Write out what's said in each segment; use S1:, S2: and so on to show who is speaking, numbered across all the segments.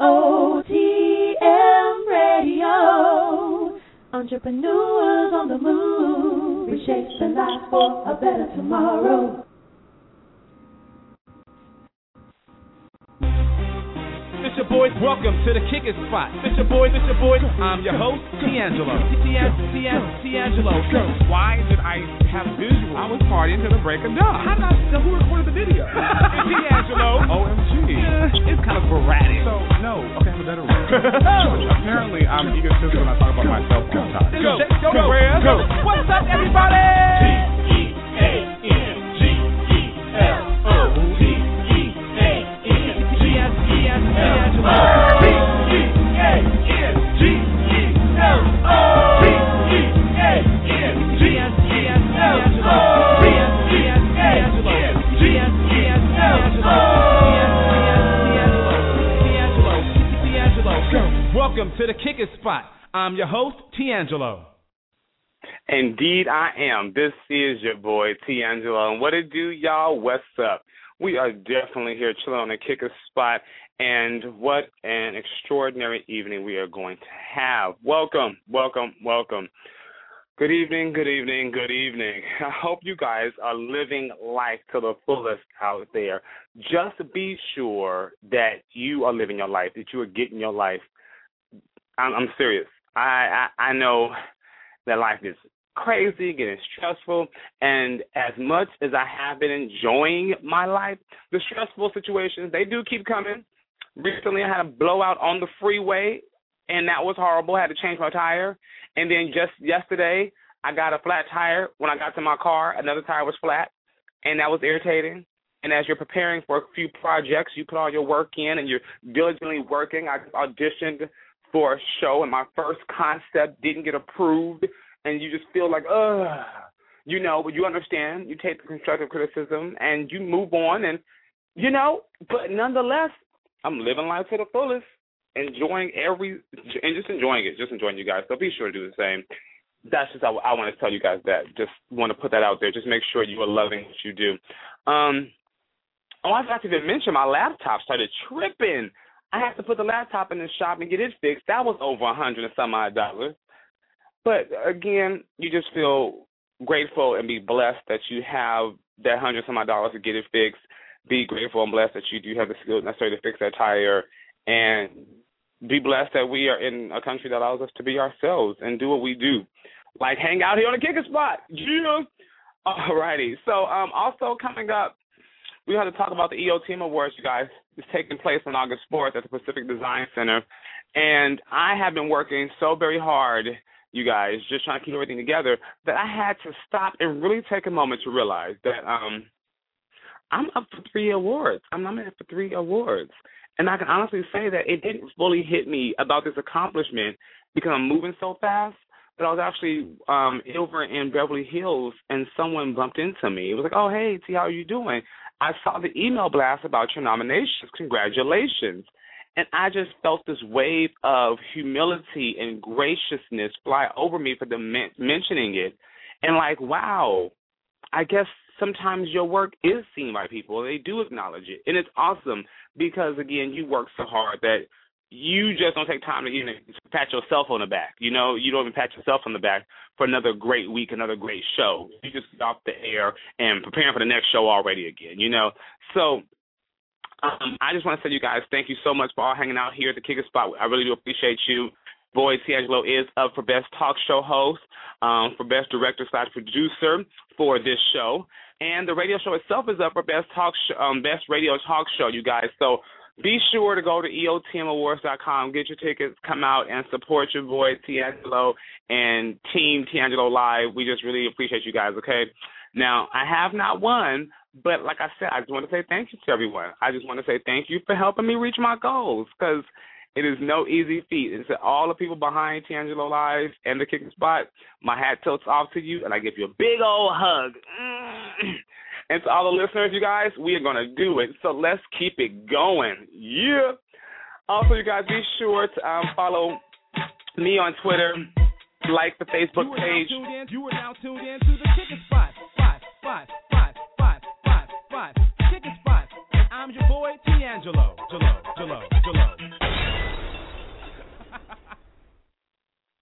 S1: EOTM Radio. Entrepreneurs on the move, reshape their life for a better tomorrow.
S2: Welcome to the Kick it Spot. It's your boy, It's your boy. I'm your host, Teangelo. Teangelo. Why did I have visual? I was partying till the break of dawn. How did I know who recorded the video? Teangelo. OMG. Yeah, it's kind of sporadic.
S3: So no. Okay, I have a better one. Apparently, I'm egotistical when I talk about myself all the time.
S2: Go. Go. Go. What's up, everybody? Kick it Spot. I'm your host, Teangelo.
S4: Indeed, I am. This is your boy, Teangelo. And what it do, y'all? What's up? We are definitely here chilling on the Kick it Spot. And what an extraordinary evening we are going to have. Welcome, welcome, welcome. Good evening, good evening, good evening. I hope you guys are living life to the fullest out there. Just be sure that you are living your life, that you are getting your life. I'm, I'm serious. I, I I know that life is crazy, getting stressful, and as much as I have been enjoying my life, the stressful situations they do keep coming. Recently, I had a blowout on the freeway, and that was horrible. I had to change my tire, and then just yesterday, I got a flat tire. When I got to my car, another tire was flat, and that was irritating. And as you're preparing for a few projects, you put all your work in, and you're diligently working. I auditioned for a show, and my first concept didn't get approved, and you just feel like, ugh, you know. But you understand. You take the constructive criticism, and you move on, and you know. But nonetheless, I'm living life to the fullest, enjoying every and just enjoying it, just enjoying you guys. So be sure to do the same. That's just I, I want to tell you guys that. Just want to put that out there. Just make sure you are loving what you do. Um, oh, I forgot to even mention my laptop started tripping. I had to put the laptop in the shop and get it fixed. That was over a hundred and some odd dollars. But again, you just feel grateful and be blessed that you have that hundred and some odd dollars to get it fixed be grateful and blessed that you do have the skills necessary to fix that tire and be blessed that we are in a country that allows us to be ourselves and do what we do. Like hang out here on the Kick it Spot. Yeah. Alrighty. So um also coming up we have to talk about the EOTM Awards, you guys. It's taking place on August 4th at the Pacific Design Center. And I have been working so very hard, you guys, just trying to keep everything together, that I had to stop and really take a moment to realize that um I'm up for three awards. I'm nominated for three awards. And I can honestly say that it didn't fully hit me about this accomplishment because I'm moving so fast. But I was actually um over in Beverly Hills and someone bumped into me. It was like, Oh hey T, how are you doing? I saw the email blast about your nominations. Congratulations. And I just felt this wave of humility and graciousness fly over me for the them mentioning it. And like, wow, I guess sometimes your work is seen by people. They do acknowledge it, and it's awesome because again, you work so hard that you just don't take time to know pat yourself on the back. You know, you don't even pat yourself on the back for another great week, another great show. You just off the air and preparing for the next show already again. You know, so. Um, I just want to say you guys, thank you so much for all hanging out here at the Kick it Spot. I really do appreciate you. Boy Teangelo is up for Best Talk Show Host, um, for Best Director slash Producer for this show and the radio show itself is up for best talk sh- um, best radio talk show, you guys. So be sure to go to eotmawards.com, get your tickets, come out and support your boy Teangelo and Team Teangelo Live. We just really appreciate you guys. Okay. Now I have not won, but like I said, I just want to say thank you to everyone. I just want to say thank you for helping me reach my goals because it is no easy feat. And to all the people behind Teangelo Live and the Kick it Spot, my hat tilts off to you, and I give you a big old hug. And to all the listeners, you guys, we are going to do it. So let's keep it going. Yeah. Also, you guys, be sure to um, follow me on Twitter, like the Facebook page.
S2: You are now tuned in to the Chicken Spot. Five, five, five, five, five, five. Chicken Spot. And I'm your boy, Teangelo. Jello, Jello, Jello.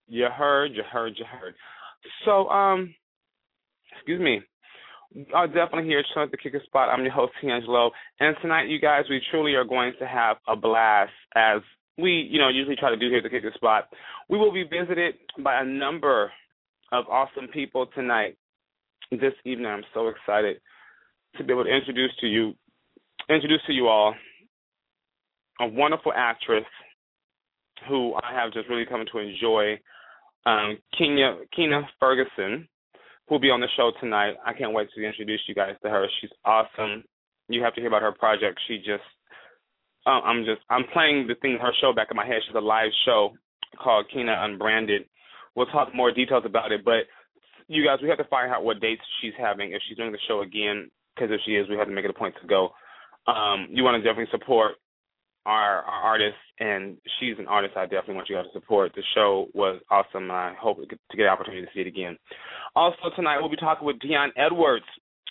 S4: you heard, you heard, you heard. So, um, excuse me. I'm definitely here chilling at the Kick it Spot. I'm your host, Teangelo. And tonight, you guys, we truly are going to have a blast as we, you know, usually try to do here at the Kick it Spot. We will be visited by a number of awesome people tonight. This evening, I'm so excited to be able to introduce to you, introduce to you all, a wonderful actress who I have just really come to enjoy, um, Kenya Keena Ferguson, who'll be on the show tonight. I can't wait to introduce you guys to her. She's awesome. You have to hear about her project. She just, uh, I'm just, I'm playing the thing, her show back in my head. She's a live show called Keena Unbranded. We'll talk more details about it, but you guys, we have to find out what dates she's having if she's doing the show again. Because if she is, we have to make it a point to go. Um, you want to definitely support our, our artist, and she's an artist I definitely want you guys to support. The show was awesome. and I hope to get the opportunity to see it again. Also tonight we'll be talking with Deon Edwards.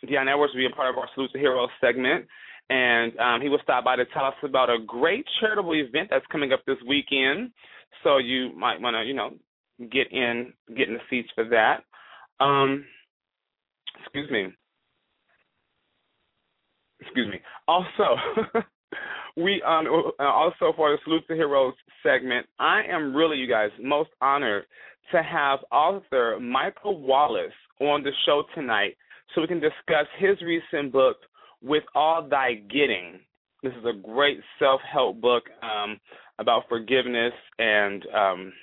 S4: Deon Edwards will be a part of our Salute to Heroes segment, and um, he will stop by to tell us about a great charitable event that's coming up this weekend. So you might want to, you know, get in, get in the seats for that. Um, excuse me. Excuse me. Also. we um also for the Salute to Heroes segment, I am really, you guys, most honored to have author Michael Wallace on the show tonight so we can discuss his recent book, With All Thy Getting. This is a great self help book um, about forgiveness and um,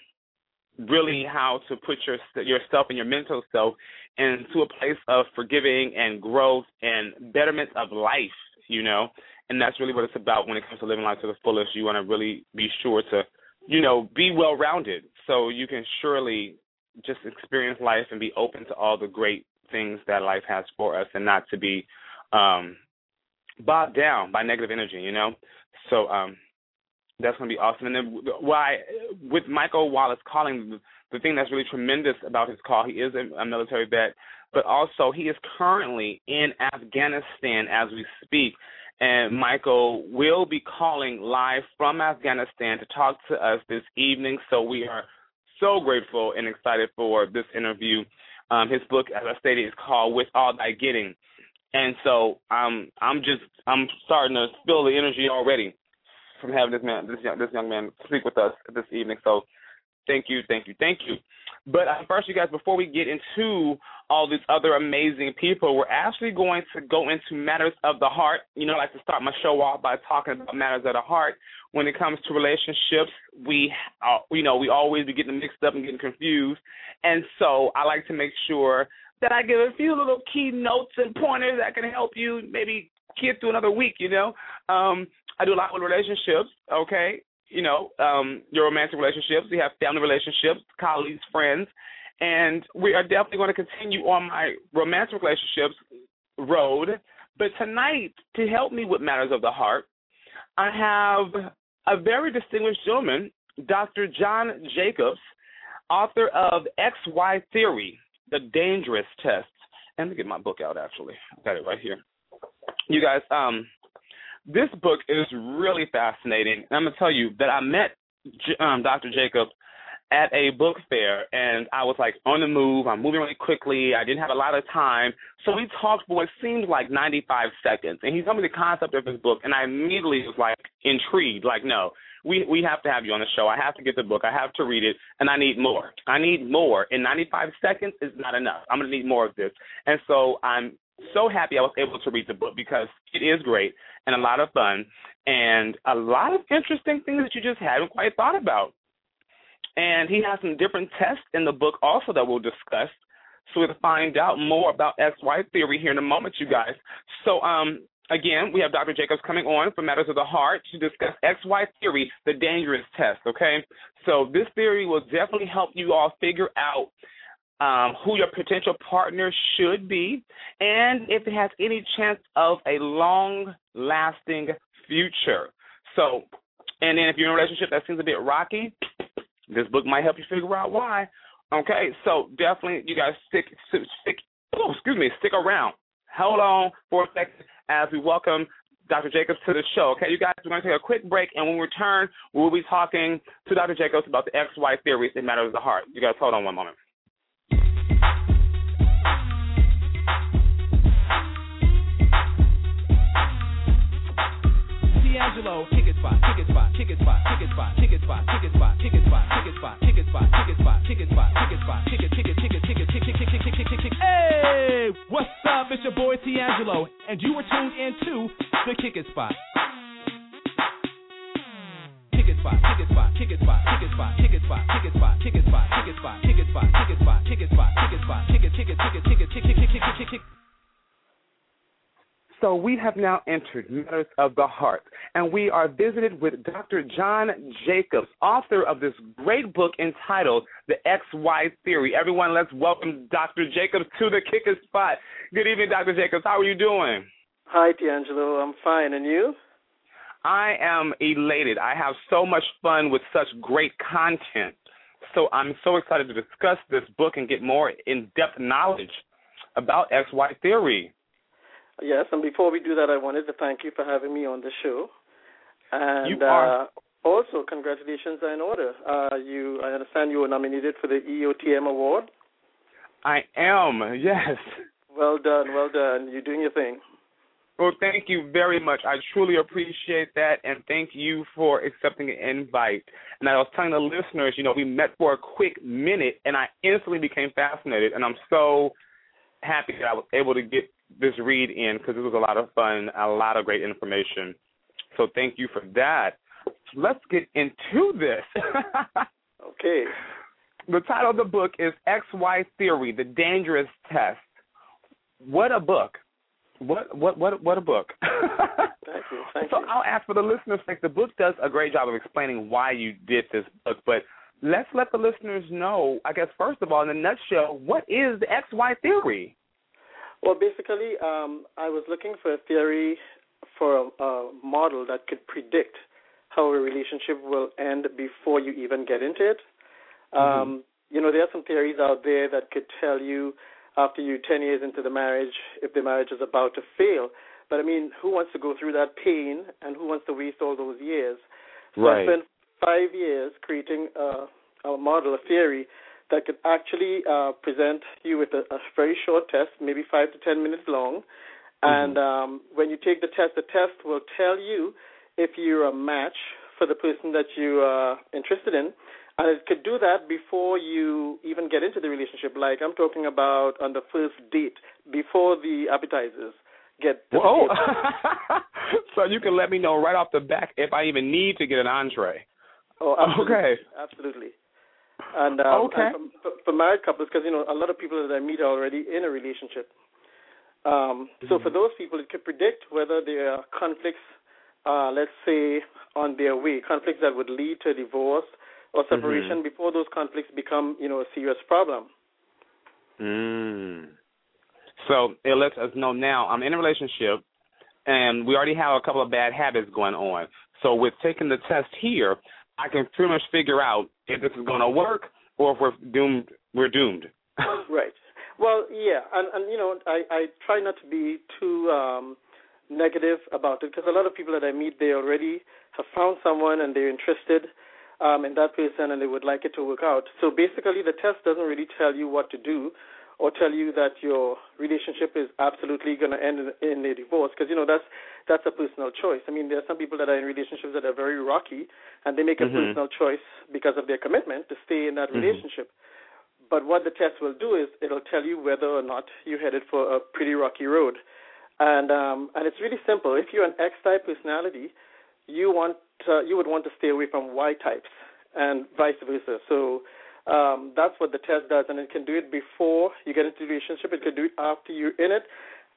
S4: really how to put your, yourself and your mental self into a place of forgiving and growth and betterment of life, you know and that's really what it's about when it comes to living life to the fullest. You want to really be sure to, you know, be well rounded so you can surely just experience life and be open to all the great things that life has for us and not to be um bogged down by negative energy, you know? So um that's going to be awesome. And then why with Michael Wallace calling the, thing that's really tremendous about his call, he is a, a military vet, but also he is currently in Afghanistan as we speak and Michael will be calling live from Afghanistan to talk to us this evening. So we are so grateful and excited for this interview. Um, his book, as I stated, is called "With All Thy Getting," and so um, I'm just I'm starting to feel the energy already from having this man, this young, this young man, speak with us this evening. So thank you, thank you, thank you. But uh, first, you guys, before we get into all these other amazing people, we're actually going to go into matters of the heart. You know, I like to start my show off by talking about matters of the heart. When it comes to relationships, we, uh, you know, we always be getting mixed up and getting confused, and so I like to make sure that I give a few little key notes and pointers that can help you maybe get through another week. You know, um, I do a lot with relationships. Okay, you know, um, your romantic relationships. We have family relationships, colleagues, friends, and we are definitely going to continue on my romantic relationships road. But tonight, to help me with matters of the heart, I have a very distinguished gentleman, Dr. John Jacobs, author of XY Theory, The Dangerous Test. And let me get my book out, actually. I got it right here. You guys, um, this book is really fascinating. I'm going to tell you that I met um, Dr. Jacobs at a book fair, and I was like on the move. I'm moving really quickly. I didn't have a lot of time, so we talked for what seemed like 95 seconds. And he told me the concept of his book, and I immediately was like intrigued. Like, no, we we have to have you on the show. I have to get the book. I have to read it, and I need more. I need more. In 95 seconds is not enough. I'm gonna need more of this. And so I'm so happy I was able to read the book because it is great and a lot of fun and a lot of interesting things that you just haven't quite thought about. And he has some different tests in the book also that we'll discuss. So we'll find out more about XY theory here in a moment, you guys. So um again, we have Dr. Jacobs coming on for Matters of the Heart to discuss XY theory, the dangerous test, okay? So this theory will definitely help you all figure out um, who your potential partner should be, and if it has any chance of a long lasting future. So, and then if you're in a relationship that seems a bit rocky, this book might help you figure out why. Okay, so definitely you guys stick, stick, oh, excuse me, stick around. Hold on for a second as we welcome Dr. Jacobs to the show. Okay, you guys, we're going to take a quick break, and when we return, we'll be talking to Dr. Jacobs about the XY theories in matters of the heart. You guys, hold on one moment.
S2: Teangelo, kick it spot, kick it spot, kick it spot, kick it spot, kick it spot, kick it spot, kick it spot, kick it spot, kick it spot, kick it spot, kick it spot, kick it spot, it, kick it, kick it, kick it, kick it. Hey, what's up? It's your boy Teangelo, and you were tuned into the Kick It Spot. Kick it spot, kick it spot, kick it spot, kick it spot, kick it spot, kick it spot, kick it spot, kick it spot, kick it spot, kick it spot, kick it spot, kick it spot, kick it, kick it, kick it, kick it, kick it, kick it, kick it, kick it.
S4: So we have now entered Matters of the Heart, and we are visited with Dr. John Jacobs, author of this great book entitled The XY Theory. Everyone, let's welcome Dr. Jacobs to the Kick it Spot. Good evening, Dr. Jacobs. How are you doing?
S5: Hi, Teangelo. I'm fine. And you?
S4: I am elated. I have so much fun with such great content. So I'm so excited to discuss this book and get more in depth knowledge about XY theory.
S5: Yes, and before we do that, I wanted to thank you for having me on the show. And
S4: You are-
S5: uh, also, congratulations are in order. Uh, you, I understand you were nominated for the EOTM award.
S4: I am, yes.
S5: Well done, well done. You're doing your thing.
S4: Well, thank you very much. I truly appreciate that, and thank you for accepting an invite. And I was telling the listeners, you know, we met for a quick minute, and I instantly became fascinated, and I'm so happy that I was able to get this read in because it was a lot of fun, a lot of great information. So thank you for that. Let's get into this.
S5: Okay.
S4: the title of the book is XY Theory: The Dangerous Test. What a book! What what what what a book!
S5: Thank you. Thank
S4: so
S5: you.
S4: I'll ask for the listeners' sake. The book does a great job of explaining why you did this book, but let's let the listeners know. I guess first of all, in a nutshell, what is the XY theory?
S5: Well, basically, um, I was looking for a theory for a, a model that could predict how a relationship will end before you even get into it. Um, you know, there are some theories out there that could tell you after you 10 years into the marriage if the marriage is about to fail. But I mean, who wants to go through that pain and who wants to waste all those years? So I spent five years creating a, a model, a theory that could actually uh, present you with a, a very short test, maybe five to ten minutes long. And um, when you take the test, the test will tell you if you're a match for the person that you are interested in. And it could do that before you even get into the relationship. Like I'm talking about on the first date, before the appetizers get
S4: Whoa! so you can let me know right off the back if I even need to get an entree.
S5: Oh, absolutely.
S4: Okay.
S5: Absolutely. And, um,
S4: Okay.
S5: and for, for married couples, because you know a lot of people that I meet are already in a relationship. Um, So for those people, it could predict whether there are conflicts, uh, let's say, on their way, conflicts that would lead to a divorce or separation before those conflicts become, you know, a serious problem.
S4: Mm. So it lets us know now I'm in a relationship and we already have a couple of bad habits going on. So with taking the test here, I can pretty much figure out if this is going to work or if we're doomed. We're doomed.
S5: Right. Well, yeah, and and you know, I I try not to be too um negative about it because a lot of people that I meet they already have found someone and they're interested um in that person and they would like it to work out. So basically, the test doesn't really tell you what to do or tell you that your relationship is absolutely going to end in, in a divorce because you know that's that's a personal choice. I mean, there are some people that are in relationships that are very rocky and they make a
S4: Mhm.
S5: personal choice because of their commitment to stay in that
S4: Mhm.
S5: relationship. But what the test will do is it'll tell you whether or not you're headed for a pretty rocky road. And um, and it's really simple. If you're an X type personality, you want uh, you would want to stay away from Y types, and vice versa. So um, that's what the test does, and it can do it before you get into the relationship. It can do it after you're in it,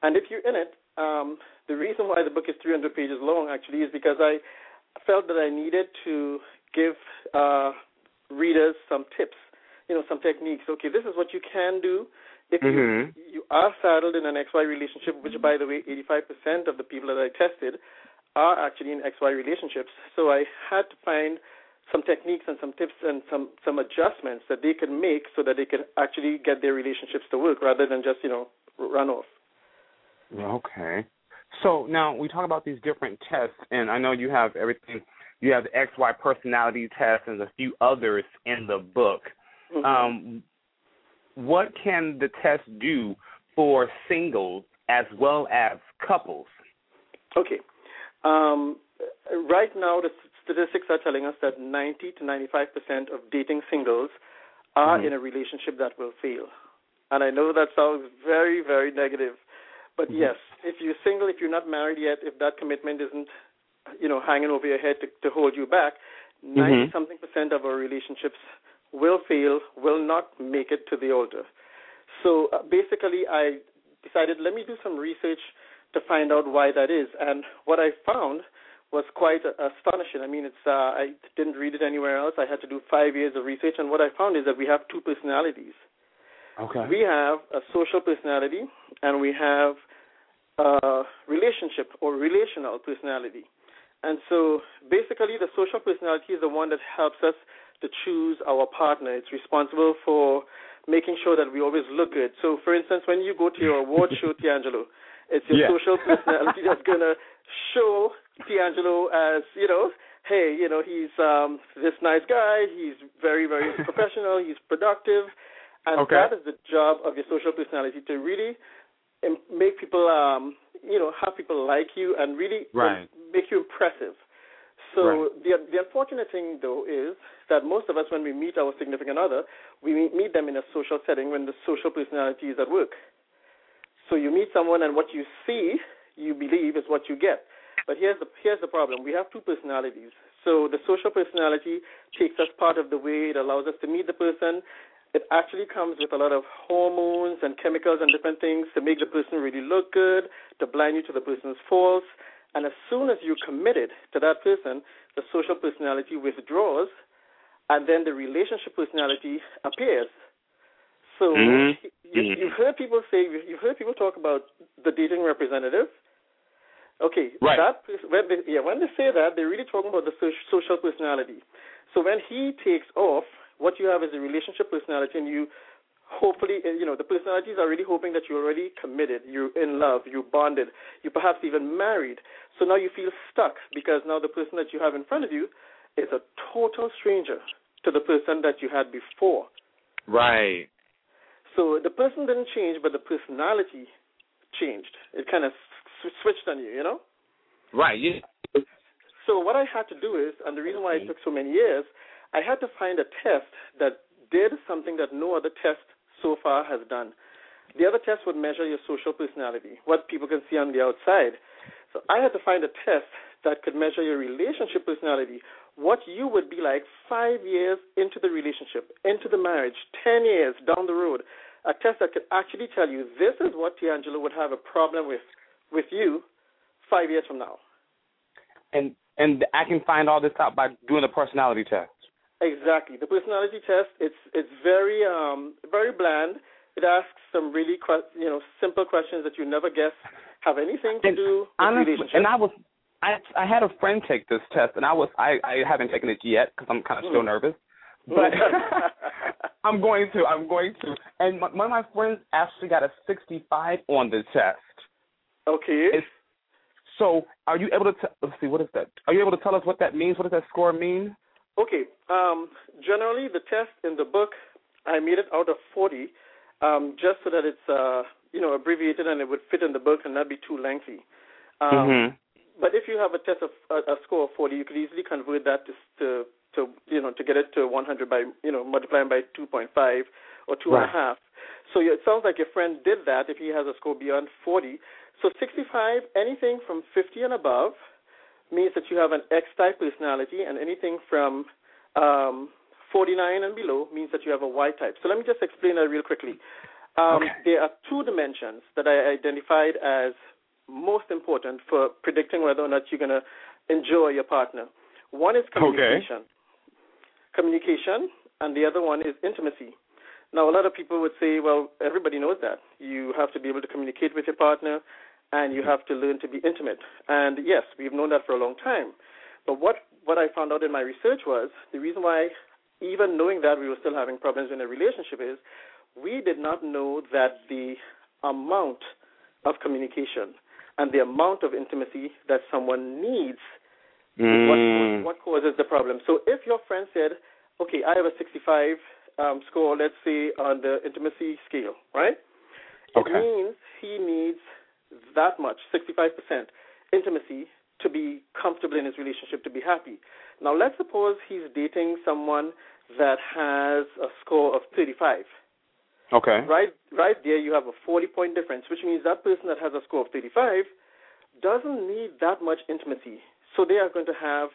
S5: and if you're in it, um, the reason why the book is 300 pages long actually is because I felt that I needed to give uh, readers some tips, you know, some techniques. Okay, this is what you can do if
S4: Mhm.
S5: you you are saddled in an XY relationship, which by the way, 85% of the people that I tested are actually in XY relationships. So I had to find some techniques and some tips and some some adjustments that they can make so that they can actually get their relationships to work rather than just you know run off.
S4: Okay. So now we talk about these different tests, and I know you have everything. You have the XY personality test and a few others in the book.
S5: Mhm.
S4: Um, what can the test do for singles as well as couples?
S5: Okay. Um, right now, the statistics are telling us that 90 to 95 percent of dating singles are
S4: Mhm.
S5: in a relationship that will fail. And I know that sounds very, very negative, but
S4: Mhm.
S5: yes, if you're single, if you're not married yet, if that commitment isn't, you know, hanging over your head to, to hold you back, 90
S4: Mhm.
S5: something percent of our relationships will fail, will not make it to the altar. So uh, basically, I decided let me do some research to find out why that is. And what I found was quite uh, astonishing. I mean, it's uh, I didn't read it anywhere else. I had to do five years of research, and what I found is that we have two personalities.
S4: Okay.
S5: We have a social personality, and we have a relationship or relational personality. And so, basically, the social personality is the one that helps us to choose our partner. It's responsible for making sure that we always look good. So, for instance, when you go to your award show, Teangelo, it's your
S4: Yeah.
S5: social personality that's gonna show Teangelo as you know, hey, you know, he's um this nice guy. He's very, very professional. He's productive, and
S4: Okay.
S5: that is the job of your social personality to really make people, um, you know, have people like you and really
S4: Right.
S5: make you impressive. So
S4: Right.
S5: the the unfortunate thing though is that most of us, when we meet our significant other, we meet- meet them in a social setting when the social personality is at work. So you meet someone, and what you see, you believe is what you get. But here's the here's the problem: we have two personalities. So the social personality takes us part of the way; it allows us to meet the person. It actually comes with a lot of hormones and chemicals and different things to make the person really look good, to blind you to the person's faults. And as soon as you're committed to that person, the social personality withdraws, and then the relationship personality appears. So
S4: Mhm.
S5: you, you've heard people say, you've heard people talk about the dating representative. Okay,
S4: Right.
S5: that when they, yeah, when they say that, they're really talking about the social personality. So when he takes off, what you have is a relationship personality, and you hopefully, you know, the personalities are really hoping that you're already committed, you're in love, you're bonded, you're perhaps even married. So now you feel stuck because now the person that you have in front of you is a total stranger to the person that you had before.
S4: Right.
S5: So the person didn't change, but the personality changed. It kind of switched on you, you know?
S4: Right. Yeah.
S5: So what I had to do is, and the reason why it took so many years, I had to find a test that did something that no other test so far has done. The other test would measure your social personality, what people can see on the outside. So I had to find a test that could measure your relationship personality, what you would be like five years into the relationship, into the marriage, ten years down the road. A test that could actually tell you this is what Teangelo would have a problem with with you five years from now.
S4: And and I can find all this out by doing a personality test.
S5: Exactly. The personality test it's it's very um very bland. It asks some really que- you know simple questions that you never guess have anything to
S4: And
S5: do with
S4: honestly, and I was I I had a friend take this test, and I was I I haven't taken it yet because I'm kind of still
S5: Mhm.
S4: nervous, but I'm going to I'm going to. And my, one of my friends actually got a 65 on the test.
S5: Okay.
S4: It's, so are you able to t- let's see what is that? Are you able to tell us what that means? What does that score mean?
S5: Okay. Um, generally, the test in the book, I made it out of 40, um, just so that it's uh, you know abbreviated and it would fit in the book and not be too lengthy. Um,
S4: mm-hmm.
S5: But if you have a test of a, a score of 40, you could easily convert that to, to to you know to get it to 100 by you know multiplying by 2.5 or two and a half. So it sounds like your friend did that if he has a score beyond 40. So 65, anything from 50 and above means that you have an X-type personality, and anything from um, 49 and below means that you have a Y-type. So let me just explain that real quickly. Um,
S4: Okay.
S5: There are two dimensions that I identified as most important for predicting whether or not you're going to enjoy your partner. One is communication. Communication, and the other one is intimacy. Now, a lot of people would say, well, everybody knows that. You have to be able to communicate with your partner, and you have to learn to be intimate. And yes, we've known that for a long time. But what, what I found out in my research was the reason why, even knowing that we were still having problems in a relationship, is we did not know that the amount of communication and the amount of intimacy that someone needs
S4: Mm.
S5: what, what causes the problem. So if your friend said, okay, I have a 65 um, score, let's say, on the intimacy scale, right?
S4: Okay.
S5: It means he needs that much, 65% intimacy to be comfortable in his relationship, to be happy. Now, let's suppose he's dating someone that has a score of 35.
S4: Okay.
S5: Right, right there, you have a 40 point difference, which means that person that has a score of 35 doesn't need that much intimacy. So they are going to have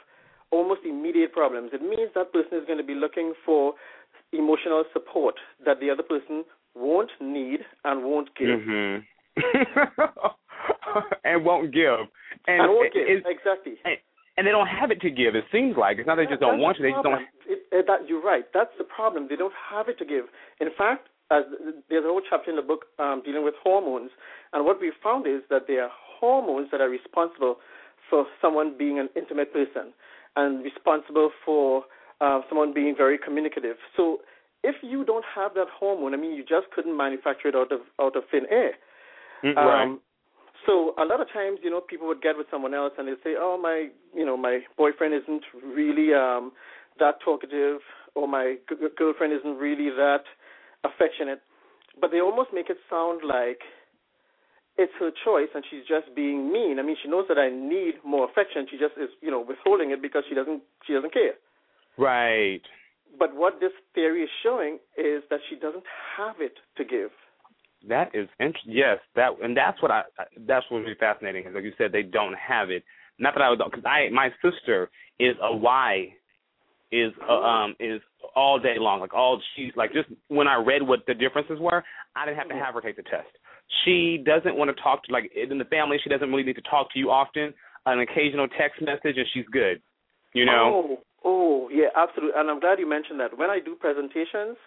S5: almost immediate problems. It means that person is going to be looking for emotional support that the other person won't need and won't give.
S4: Mhm. and won't give. And,
S5: And won't give, exactly.
S4: and, and they don't have it to give. It seems like it's not they just don't
S5: That's
S4: want to.
S5: the
S4: They just don't.
S5: It, uh, that, you're right. That's the problem. They don't have it to give. In fact, as there's a whole chapter in the book um, dealing with hormones, and what we found is that there are hormones that are responsible for someone being an intimate person and responsible for uh, someone being very communicative. So if you don't have that hormone, I mean, you just couldn't manufacture it out of out of thin air.
S4: Right.
S5: Um, so a lot of times, you know, people would get with someone else and they say, "Oh, my, you know, my boyfriend isn't really um that talkative, or my g- girlfriend isn't really that affectionate," but they almost make it sound like it's her choice and she's just being mean. I mean, she knows that I need more affection. She just is, you know, withholding it because she doesn't she doesn't care.
S4: right.
S5: But what this theory is showing is that she doesn't have it to give.
S4: That is int- yes, that and that's what I that's what's really fascinating is like you said they don't have it. Not that I would because I my sister is a Y is uh, um is all day long like all she's like just when I read what the differences were I didn't have to have her take the test. She doesn't want to talk to like in the family she doesn't really need to talk to you often. An occasional text message and she's good. You know.
S5: Oh, oh, yeah, absolutely. And I'm glad you mentioned that. When I do presentations,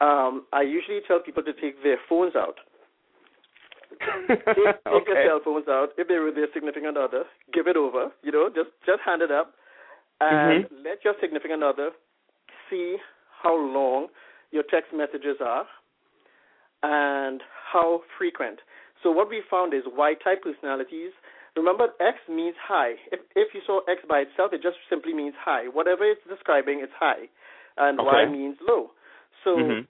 S5: um, I usually tell people to take their phones out. Take, take their
S4: okay.
S5: cell phones out. If they're with their significant other, give it over. You know, just just hand it up, and
S4: Mm-hmm.
S5: let your significant other see how long your text messages are and how frequent. So what we found is Y-type personalities. Remember, X means high. If if you saw X by itself, it just simply means high. Whatever it's describing, it's high, and Y means low. So
S4: Mhm.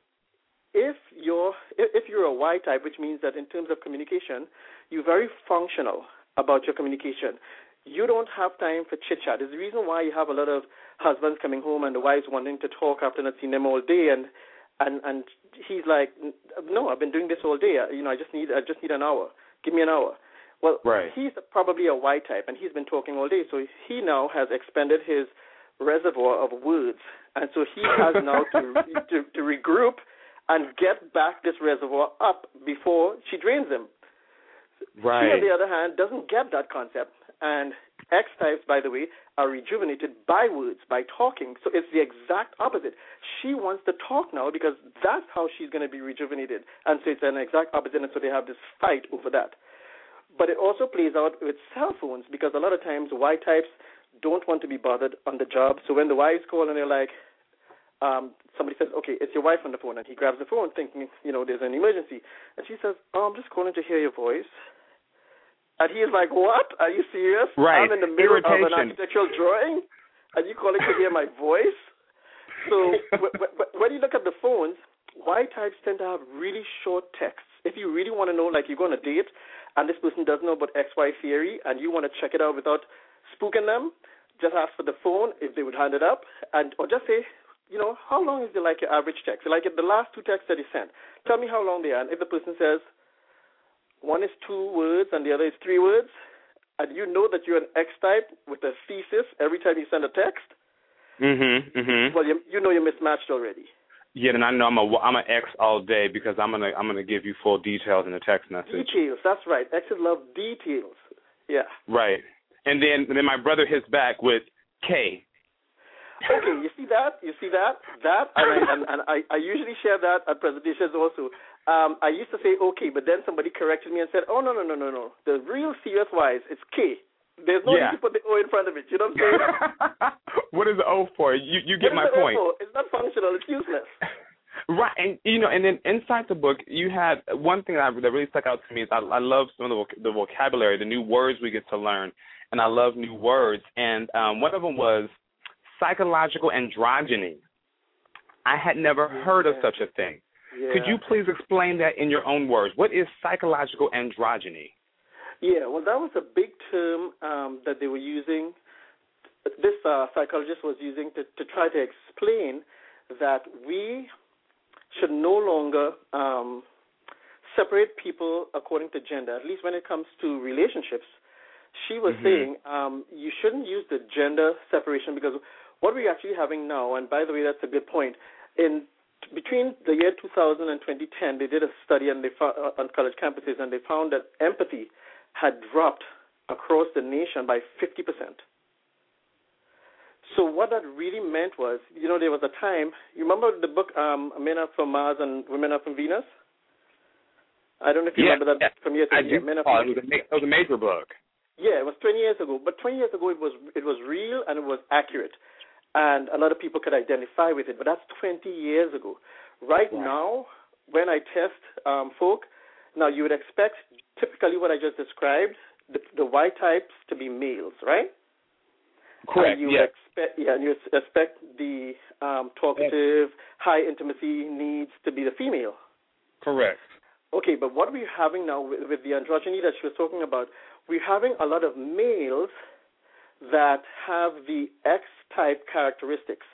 S5: if you're if, if you're a Y type, which means that in terms of communication, you're very functional about your communication. You don't have time for chit chat. There's the reason why you have a lot of husbands coming home and the wives wanting to talk after not seeing them all day, and and and he's like, no, I've been doing this all day. You know, I just need I just need an hour. Give me an hour. Well,
S4: Right.
S5: he's probably a Y type, and he's been talking all day, so he now has expended his reservoir of words, and so he has now to, to to regroup and get back this reservoir up before she drains him. She, on the other hand, doesn't get that concept, and X types, by the way, are rejuvenated by words, by talking. So it's the exact opposite. She wants to talk now because that's how she's going to be rejuvenated, and so it's an exact opposite, and so they have this fight over that. But it also plays out with cell phones because a lot of times Y types don't want to be bothered on the job. So when the wives call and they're like, um, somebody says, "Okay, it's your wife on the phone," and he grabs the phone, thinking, you know, there's an emergency, and she says, "Oh, I'm just calling to hear your voice." And he is like, "What? Are you serious?
S4: Right.
S5: I'm in the middle of an architectural drawing, and you calling to hear my voice?" So w- w- when you look at the phones, Y types tend to have really short texts. If you really want to know, like you're going on a date, and this person doesn't know about XY theory, and you want to check it out without spooking them, just ask for the phone if they would hand it up, and or just say, you know, how long is the like your average text? Like the last two texts that you sent, tell me how long they are. And if the person says one is two words and the other is three words, and you know that you're an X type with a thesis every time you send a text,
S4: Mhm. Mhm.
S5: well, you, you know you're mismatched already.
S4: Yeah, then I know I'm a I'm an X all day because I'm gonna I'm gonna give you full details in the text message.
S5: Details, that's right. X's love details. Yeah.
S4: Right. And then and then my brother hits back with K.
S5: Okay, you see that? You see that? That, and I, and, and I, I usually share that at presentations also. Um, I used to say okay, but then somebody corrected me and said, oh, no, no, no, no, no. The real serious wise, it's K. There's no
S4: Yeah.
S5: need to put the O in front of it. You know what I'm saying?
S4: what is the O for? You you get my
S5: O
S4: point.
S5: for? It's not functional. It's useless.
S4: Right, and you know, and then inside the book, you had one thing that, that really stuck out to me is I, I love some of the, voc- the vocabulary, the new words we get to learn, and I love new words. And um, one of them was psychological androgyny. I had never heard of such a thing.
S5: Yeah.
S4: Could you please explain that in your own words? What is psychological androgyny?
S5: Yeah, well, that was a big term um, that they were using. This uh, psychologist was using to, to try to explain that we should no longer um, separate people according to gender, at least when it comes to relationships. She was
S4: Mhm.
S5: saying um, you shouldn't use the gender separation because what we're actually having now, and by the way, that's a good point. In between the year 2000 and 2010, they did a study and they found, uh, on college campuses, and they found that empathy had dropped across the nation by 50%. So what that really meant was, you know, there was a time. You remember the book um, "Men Are from Mars and Women Are from Venus"? I don't know if you
S4: Yeah,
S5: remember that
S4: yeah.
S5: from years ago.
S4: do.
S5: Men Are
S4: Oh, it was a it was a major book.
S5: Yeah, it was 20 years ago. But 20 years ago, it was it was real and it was accurate, and a lot of people could identify with it. But that's 20 years ago. Right,
S4: Right.
S5: now, when I test um, folk, now you would expect typically what I just described, the, the Y types to be males, right?
S4: Correct.
S5: And you
S4: yes.
S5: expect yeah, and you expect the um, talkative, high intimacy needs to be the female.
S4: Correct.
S5: Okay, but what we're having now with, with the androgyny that she was talking about, we're having a lot of males that have the X type characteristics.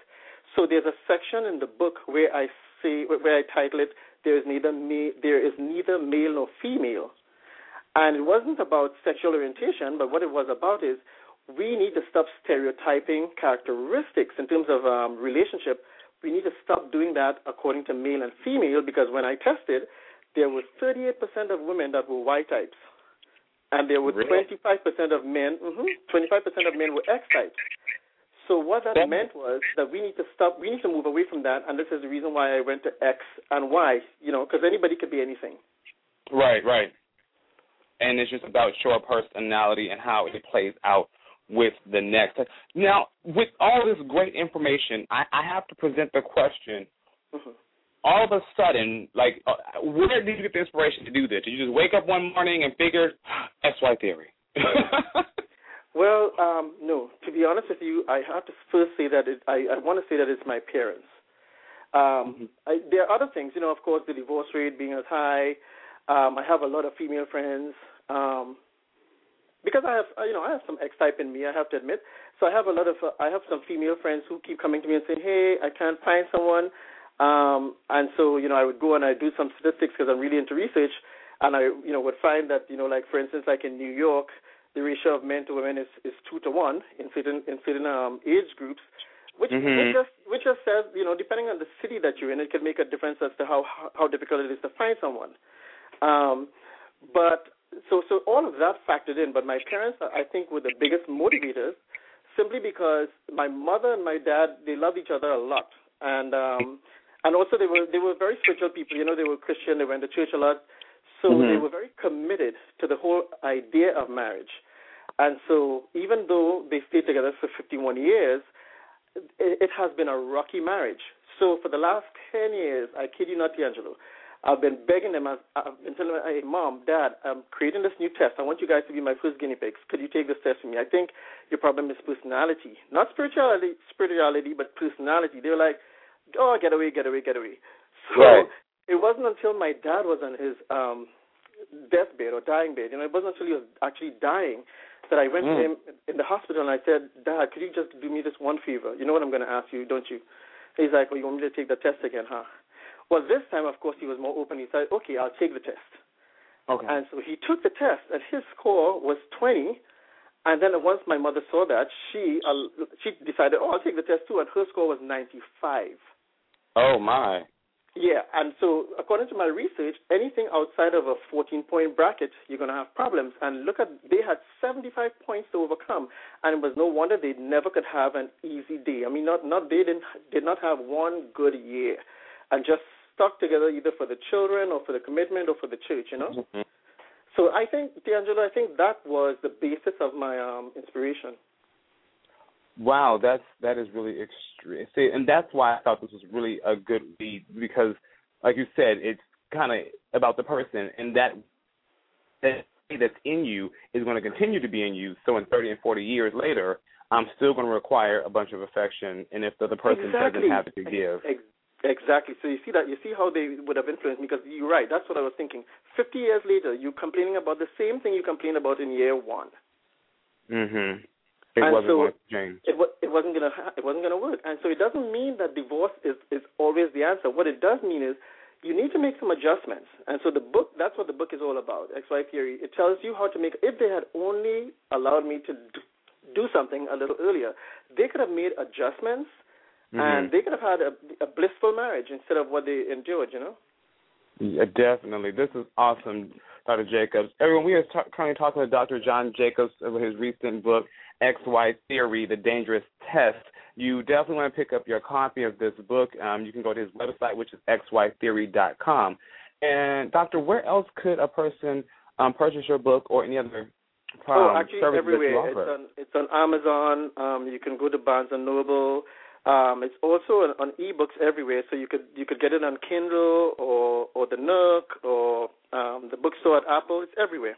S5: So there's a section in the book where I say where I title it there is neither ma- there is neither male nor female. And it wasn't about sexual orientation, but what it was about is we need to stop stereotyping characteristics in terms of um, relationship. We need to stop doing that according to male and female because when I tested, there were 38% of women that were Y types, and there were
S4: Really?
S5: 25% of men. hmm 25% of men were X types. So what that meant was that we need to stop. We need to move away from that, and this is the reason why I went to X and Y. You know, because anybody could be anything.
S4: Right, right. And it's just about your personality and how it plays out with the next. Now, with all this great information, I, I have to present the question.
S5: Mhm.
S4: All of a sudden, like, uh, where did you get the inspiration to do this? Did you just wake up one morning and figure, XY theory?
S5: Well, um, no. To be honest with you, I have to first say that it, I, I want to say that it's my parents. Um, I, there are other things, you know. Of course, the divorce rate being as high. Um, I have a lot of female friends. Um, because I have, uh, you know, I have some X type in me. I have to admit. So I have a lot of, uh, I have some female friends who keep coming to me and saying, "Hey, I can't find someone." Um, and so, you know, I would go and I do some statistics because I'm really into research, and I, you know, would find that, you know, like for instance, like in New York, the ratio of men to women is, is two to one in certain in certain um, age groups, which
S4: Mhm.
S5: which just which just says, you know, depending on the city that you're in, it can make a difference as to how how, how difficult it is to find someone. Um, but so so all of that factored in. But my parents, I think, were the biggest motivators, simply because my mother and my dad they love each other a lot, and um, and also they were they were very spiritual people. You know, they were Christian. They went to church a lot, so
S4: Mhm.
S5: they were very committed to the whole idea of marriage. And so even though they stayed together for 51 years, it, it has been a rocky marriage. So for the last 10 years, I kid you not, Teangelo, I've been begging them. I've, I've been telling them, hey, mom, dad, I'm creating this new test. I want you guys to be my first guinea pigs. Could you take this test for me? I think your problem is personality, not spirituality, spirituality, but personality. They were like, oh, get away, get away, get away. So
S4: Right.
S5: it wasn't until my dad was on his um deathbed or dying bed, you know, it wasn't until he was actually dying that I went to
S4: Mm.
S5: him in the hospital and I said, Dad, could you just do me this one favor? You know what I'm going to ask you, don't you? He's like, well, you want me to take the test again, huh? Well, this time, of course, he was more open. He said, okay, I'll take the test.
S4: okay.
S5: And so he took the test, and his score was 20. And then once my mother saw that, she uh, she decided, oh, I'll take the test too, and her score was 95.
S4: Oh my.
S5: Yeah, and so according to my research, anything outside of a 14 point bracket, you're going to have problems. And look at, they had 75 points to overcome, and it was no wonder they never could have an easy day. I mean, not not they didn't did not have one good year, and just stuck together either for the children or for the commitment or for the church, you know.
S4: Mhm.
S5: So I think, Teangelo, I think that was the basis of my um, inspiration.
S4: Wow, that's that is really extreme. See, and that's why I thought this was really a good read because, like you said, it's kind of about the person, and that that that's in you is going to continue to be in you. So in 30 and 40 years later, I'm still going to require a bunch of affection, and if the other person
S5: exactly.
S4: doesn't have it to give,
S5: Exactly. So you see that you see how they would have influenced me because you're right. That's what I was thinking. Fifty years later, you're complaining about the same thing you complained about in year one.
S4: Mhm. It
S5: and
S4: wasn't
S5: so
S4: going to change.
S5: It, it wasn't gonna it wasn't gonna work. And so it doesn't mean that divorce is is always the answer. What it does mean is you need to make some adjustments. And so the book that's what the book is all about. XY theory. It tells you how to make. If they had only allowed me to do, do something a little earlier, they could have made adjustments
S4: Mm-hmm.
S5: and they could have had a, a blissful marriage instead of what they endured. You know.
S4: Yeah, definitely. This is awesome, Dr. Jacobs. Everyone, we are t- currently talking to Dr. John Jacobs about his recent book, XY Theory: The Dangerous Test. You definitely want to pick up your copy of this book. Um, you can go to his website, which is xytheory.com. And doctor, where else could a person um, purchase your book or any other um,
S5: oh, actually everywhere.
S4: that you offer?
S5: It's on it's on Amazon. Um, you can go to Barnes and Noble. Um, it's also on, on ebooks everywhere, so you could you could get it on Kindle or or the Nook or um, the bookstore at Apple. It's everywhere.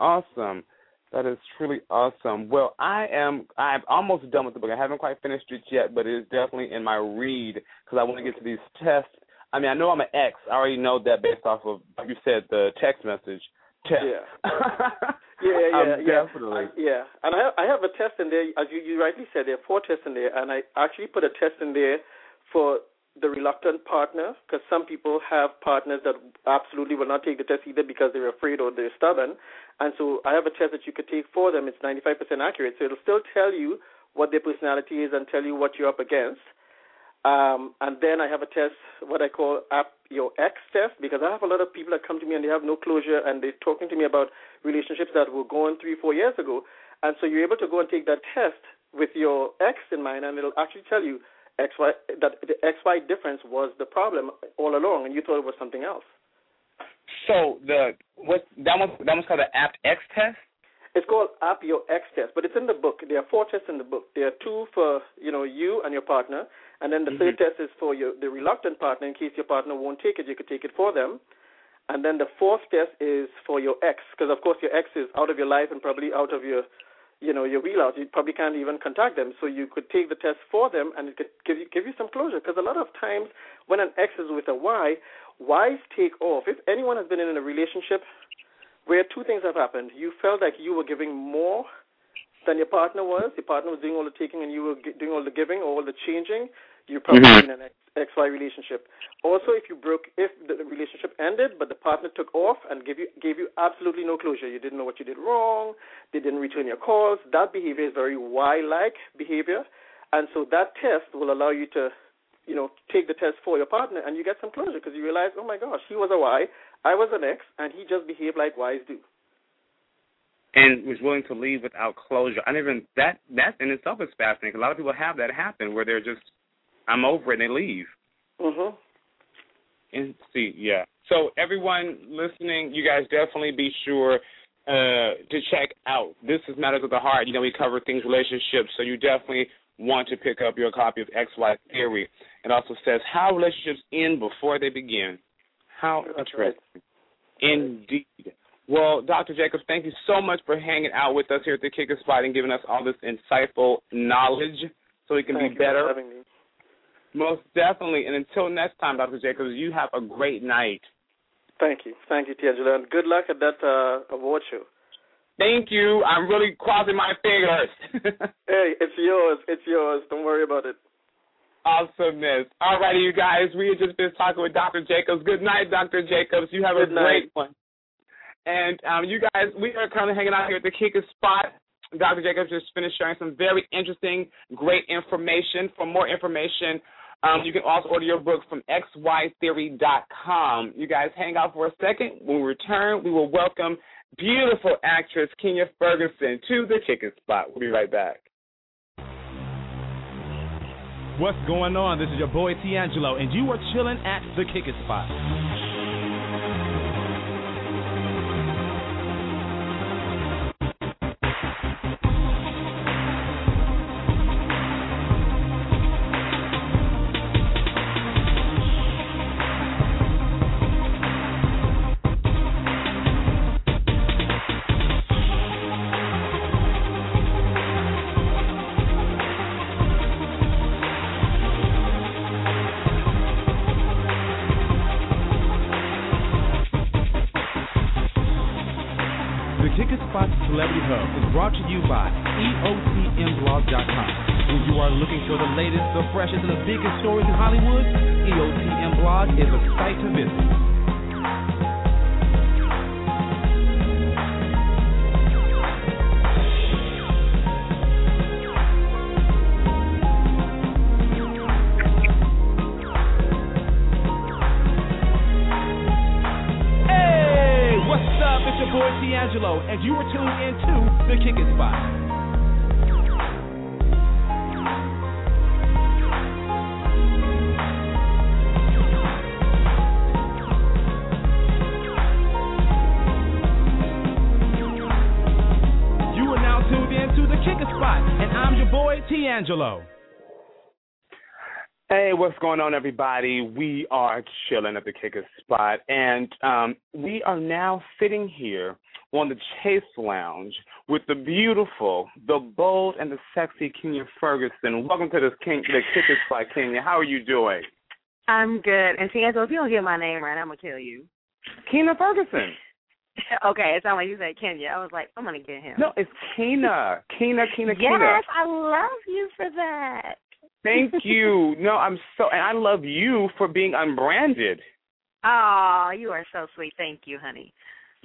S4: Awesome. That is truly awesome. Well, I am I'm almost done with the book. I haven't quite finished it yet, but it is definitely in my read because I want to get to these tests. I mean, I know I'm an X. I already know that based off of like you said the text message test.
S5: Yeah. Yeah, yeah,
S4: um,
S5: yeah.
S4: Definitely.
S5: I, yeah, and I have, I have a test in there, as you, you rightly said, there are four tests in there, and I actually put a test in there for the reluctant partner, because some people have partners that absolutely will not take the test either because they're afraid or they're stubborn, and so I have a test that you could take for them. It's 95% accurate, so it'll still tell you what their personality is and tell you what you're up against. Um, and then I have a test, what I call app your ex test, because I have a lot of people that come to me and they have no closure and they're talking to me about relationships that were going three, four years ago. And so you're able to go and take that test with your ex in mind, and it'll actually tell you XY that the XY difference was the problem all along, and you thought it was something else.
S4: So the what that one that one's called the Apt X test.
S5: It's called App Your X test, but it's in the book. There are four tests in the book. There are two for you know you and your partner, and then the
S4: Mhm.
S5: third test is for your the reluctant partner. In case your partner won't take it, you could take it for them. And then the fourth test is for your ex, because of course your ex is out of your life and probably out of your, you know, your wheelhouse. You probably can't even contact them. So you could take the test for them, and it could give you give you some closure. Because a lot of times when an ex is with a Y, Y's take off. If anyone has been in a relationship where two things have happened, you felt like you were giving more than your partner was. Your partner was doing all the taking, and you were doing all the giving, or all the changing. You're probably
S4: Mhm.
S5: in an X, XY relationship. Also, if you broke, if the relationship ended, but the partner took off and gave you gave you absolutely no closure, you didn't know what you did wrong, they didn't return your calls. That behavior is very Y-like behavior, and so that test will allow you to, you know, take the test for your partner, and you get some closure because you realize, oh my gosh, he was a Y, I was an X, and he just behaved like Ys do.
S4: and was willing to leave without closure. I never even that that in itself is fascinating. A lot of people have that happen where they're just I'm over it and they leave.
S5: Mhm.
S4: And see, yeah. So everyone listening, you guys definitely be sure uh, to check out. This is Matters of the Heart. You know, we cover things relationships, so you definitely want to pick up your copy of XY Theory. It also says how relationships end before they begin. How
S5: That's right.
S4: interesting. Indeed. Well, Dr. Jacobs, thank you so much for hanging out with us here at the Kick it Spot and giving us all this insightful knowledge so we can
S5: Thank
S4: be better.
S5: For having me.
S4: Most definitely. And until next time, Dr. Jacobs, you have a great night.
S5: Thank you, thank you, Teangelo, and good luck at that uh, award show.
S4: Thank you. I'm really crossing my fingers.
S5: Hey, it's yours. It's yours. Don't worry about it.
S4: Awesomeness. All righty, you guys. We have just been talking with Dr. Jacobs. Good night, Dr. Jacobs. You have
S5: Good
S4: a
S5: night.
S4: great one. And um, you guys, we are currently hanging out here at the Kick it Spot. Dr. Jacobs just finished sharing some very interesting, great information. For more information, um, you can also order your book from xytheory.com. You guys hang out for a second. When we return, we will welcome beautiful actress Kenya Ferguson to the Kick it Spot. We'll be right back.
S2: What's going on? This is your boy Teangelo, and you are chilling at the Kick It Spot.
S4: Going on, everybody? We are chilling at the Kick it Spot, and um, we are now sitting here on the Chase Lounge with the beautiful, the bold, and the sexy Kenya Ferguson. Welcome to this King, the Kick it Spot, Kenya. How are you doing?
S6: I'm good. And Tiago, if you don't get my name right, I'm gonna kill you.
S4: Kenya Ferguson.
S6: okay, it sounded like you said Kenya. I was like, I'm gonna get him.
S4: No, it's. Keena, Keena,
S6: yes,
S4: Keena.
S6: Yes, I love you for that.
S4: Thank you. No, I'm so, and I love you for being unbranded.
S6: Oh, you are so sweet. Thank you, honey.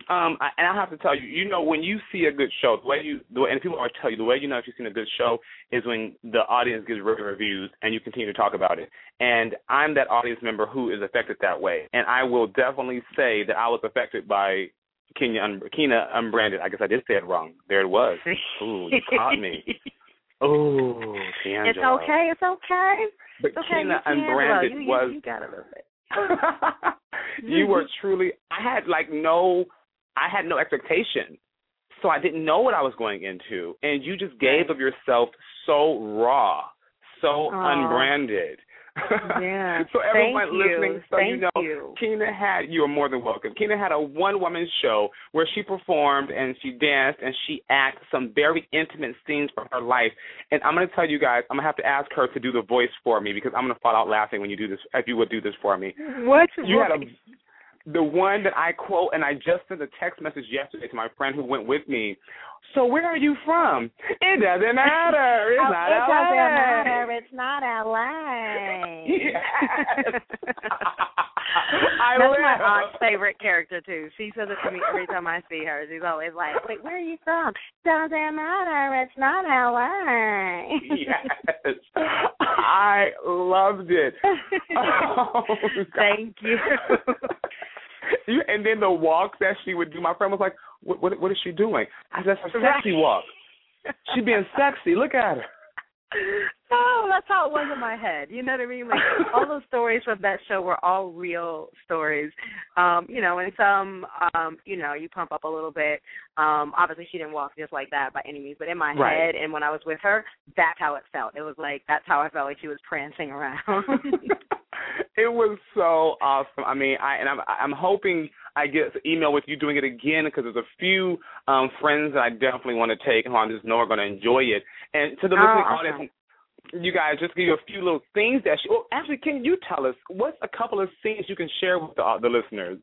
S4: Um, I, and I have to tell you, you know, when you see a good show, the way you, the way, and people always tell you, the way you know if you've seen a good show is when the audience gives rave reviews and you continue to talk about it. And I'm that audience member who is affected that way, and I will definitely say that I was affected by Kenya, un, Keena unbranded. I guess I did say it wrong. There it was. Ooh, you caught me. Oh,
S6: It's okay. It's okay.
S4: But
S6: it's okay.
S4: Keena unbranded
S6: you, you,
S4: was.
S6: You got a little bit.
S4: you were truly. I had like no. I had no expectation, so I didn't know what I was going into, and you just gave of yourself so raw, so
S6: Aww.
S4: unbranded.
S6: Yeah.
S4: so everyone
S6: Thank
S4: listening,
S6: you.
S4: so
S6: Thank
S4: you know,
S6: you.
S4: Had you are more than welcome. Keena had a one woman show where she performed and she danced and she acted some very intimate scenes from her life. And I'm gonna tell you guys, I'm gonna have to ask her to do the voice for me because I'm gonna fall out laughing when you do this if you would do this for me.
S6: What
S4: you had a the one that I quote, and I just sent a text message yesterday to my friend who went with me. So where are you from? It doesn't matter. It's
S6: oh,
S4: not
S6: it
S4: LA.
S6: doesn't matter. It's not LA.
S4: Yes. I
S6: That's
S4: live.
S6: my aunt's favorite character too. She says it to me every time I see her. She's always like, "Wait, where are you from? Doesn't matter. It's not LA."
S4: yes, I loved it. Oh,
S6: Thank you.
S4: You. And then the walk that she would do, my friend was like, "What? What, what is she doing?" I said, "That's a sexy walk. She being sexy. Look at her."
S6: Oh, that's how it was in my head. You know what I mean? Like all those stories from that show were all real stories. Um, you know, and some um, you know, you pump up a little bit. Um, obviously she didn't walk just like that by any means, but in my
S4: Right.
S6: head and when I was with her, that's how it felt. It was like that's how I felt like she was prancing around.
S4: It was so awesome. I mean, I and I'm I'm hoping I get an email with you doing it again because there's a few um friends that I definitely want to take who I just know are going to enjoy it. And to the
S6: Oh,
S4: listening audience, you guys just give you a few little things that. She, well, actually, can you tell us what's a couple of scenes you can share with the uh, the listeners?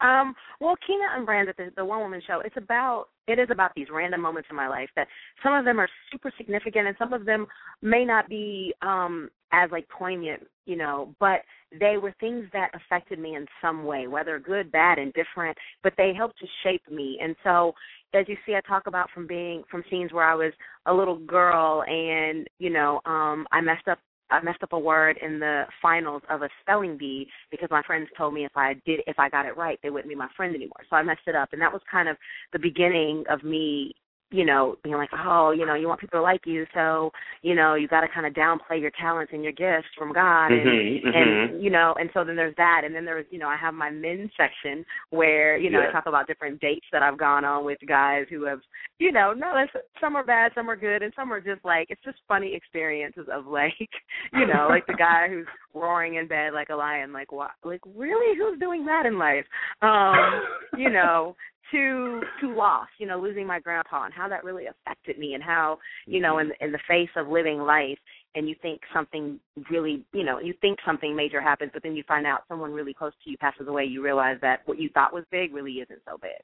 S6: Um, well, Keena Unbranded, the, the one woman show, it's about it is about these random moments in my life that some of them are super significant and some of them may not be um as like poignant, you know, but they were things that affected me in some way, whether good, bad, indifferent, but they helped to shape me. And so as you see I talk about from being from scenes where I was a little girl and, you know, um I messed up I messed up a word in the finals of a spelling bee because my friends told me if I did if I got it right they wouldn't be my friend anymore. So I messed it up and that was kind of the beginning of me you know, being like, oh, you know, you want people to like you, so you know, you got to kind of downplay your talents and your gifts from God, and
S4: Mhm, mhm.
S6: and you know, and so then there's that, and then there's, you know, I have my men's section where you know
S4: Yeah.
S6: I talk about different dates that I've gone on with guys who have, you know, no, it's, some are bad, some are good, and some are just like it's just funny experiences of like, you know, like the guy who's roaring in bed like a lion, like what, like really, who's doing that in life? Um, you know, to to loss, you know, losing my grandpa and how that really affected me and how, you know, mm-hmm. in in the face of living life, and you think something really, you know, you think something major happens, but then you find out someone really close to you passes away. You realize that what you thought was big really isn't so big.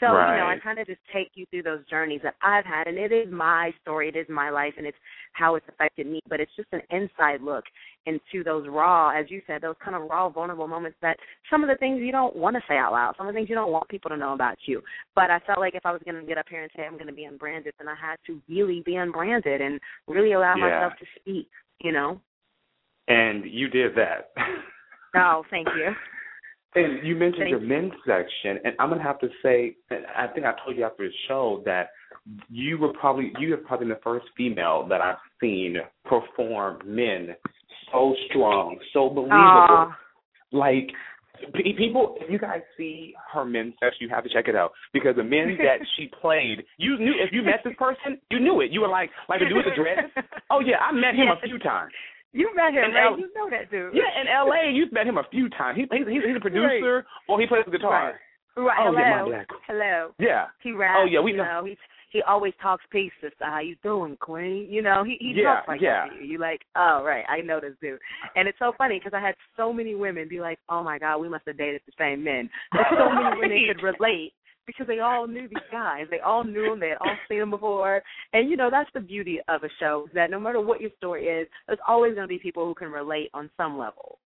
S6: So,
S4: right.
S6: you know, I kind of just take you through those journeys that I've had, and it is my story, it is my life, and it's how it's affected me. But it's just an inside look into those raw, as you said, those kind of raw, vulnerable moments that some of the things you don't want to say out loud, some of the things you don't want people to know about you. But I felt like if I was going to get up here and say I'm going to be unbranded, then I had to really be unbranded and really allow
S4: Yeah.
S6: myself to speak, you know?
S4: And you did that.
S6: Oh, thank you.
S4: And you mentioned
S6: Thank
S4: your
S6: you.
S4: men's section, and I'm gonna have to say, and I think I told you after the show that you were probably you are probably the first female that I've seen perform men so strong, so believable.
S6: Aw.
S4: Like people, if you guys see her men's section, you have to check it out because the men that she played, you knew if you met this person, you knew it. You were like, like the dude with the dreads. Oh yeah, I met him a few times.
S6: You met him, right?
S4: now-
S6: You know that dude.
S4: Yeah, in L.A., you've met him a few times. He, he's he's he's a producer or he plays the guitar.
S6: Right.
S4: Oh,
S6: Hello.
S4: yeah.
S6: Hello.
S4: Yeah.
S6: He raps.
S4: Oh, yeah, we
S6: you
S4: know.
S6: know. He's he always talks peace, sister. How you doing, Queen? You know, he he
S4: Yeah,
S6: talks like
S4: yeah.
S6: that to you. You're like, oh right, I know this dude. And it's so funny because I had so many women be like, oh my god, we must have dated the same men. So many women could relate because they all knew these guys. They all knew them. They had all seen them before. And you know, that's the beauty of a show is that no matter what your story is, there's always going to be people who can relate on some level.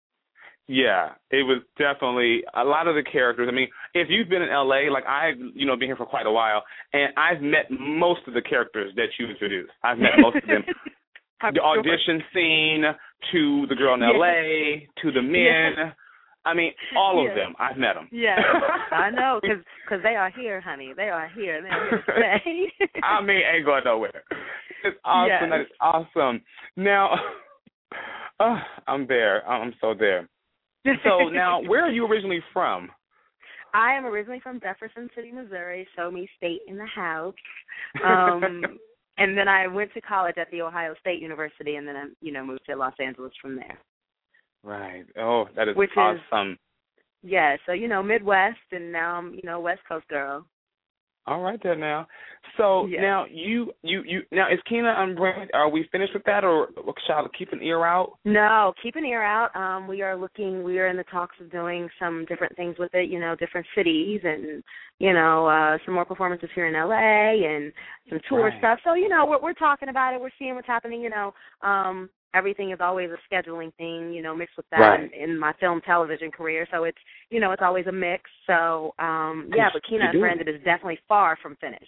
S4: Yeah, it was definitely a lot of the characters. I mean, if you've been in LA, like I, you know, been here for quite a while, and I've met most of the characters that you introduced. I've met most of them. The audition scene to the girl in. LA to the men. I mean, all of them. I've met them.
S6: Yeah, I know, because cause they are here, honey. They are here. They're here.
S4: I mean, ain't going nowhere. It's awesome. That is awesome. Now, uh, I'm there. I'm so there. So now, where are you originally from?
S6: I am originally from Jefferson City, Missouri. Show me state in the house. Um, and then I went to college at the Ohio State University, and then I, you know, moved to Los Angeles from there.
S4: Right. Oh, that is
S6: Which is-
S4: awesome.
S6: Yeah, so you know, Midwest, and now I'm you know West Coast girl.
S4: All right there now. So
S6: Yeah.
S4: now you you you now is Keena unbranded? Are we finished with that, or shall I keep an ear out?
S6: No, keep an ear out. Um, we are looking. We are in the talks of doing some different things with it. You know, different cities, and you know, uh, some more performances here in LA, and some tour
S4: Right.
S6: stuff. So you know, we're we're talking about it. We're seeing what's happening. You know, um, everything is always a scheduling thing. You know, mixed with that
S4: Right.
S6: in, in my film television career. So it's you know, it's always a mix. So um, yeah, but
S4: Keena
S6: Branded is definitely far from finished.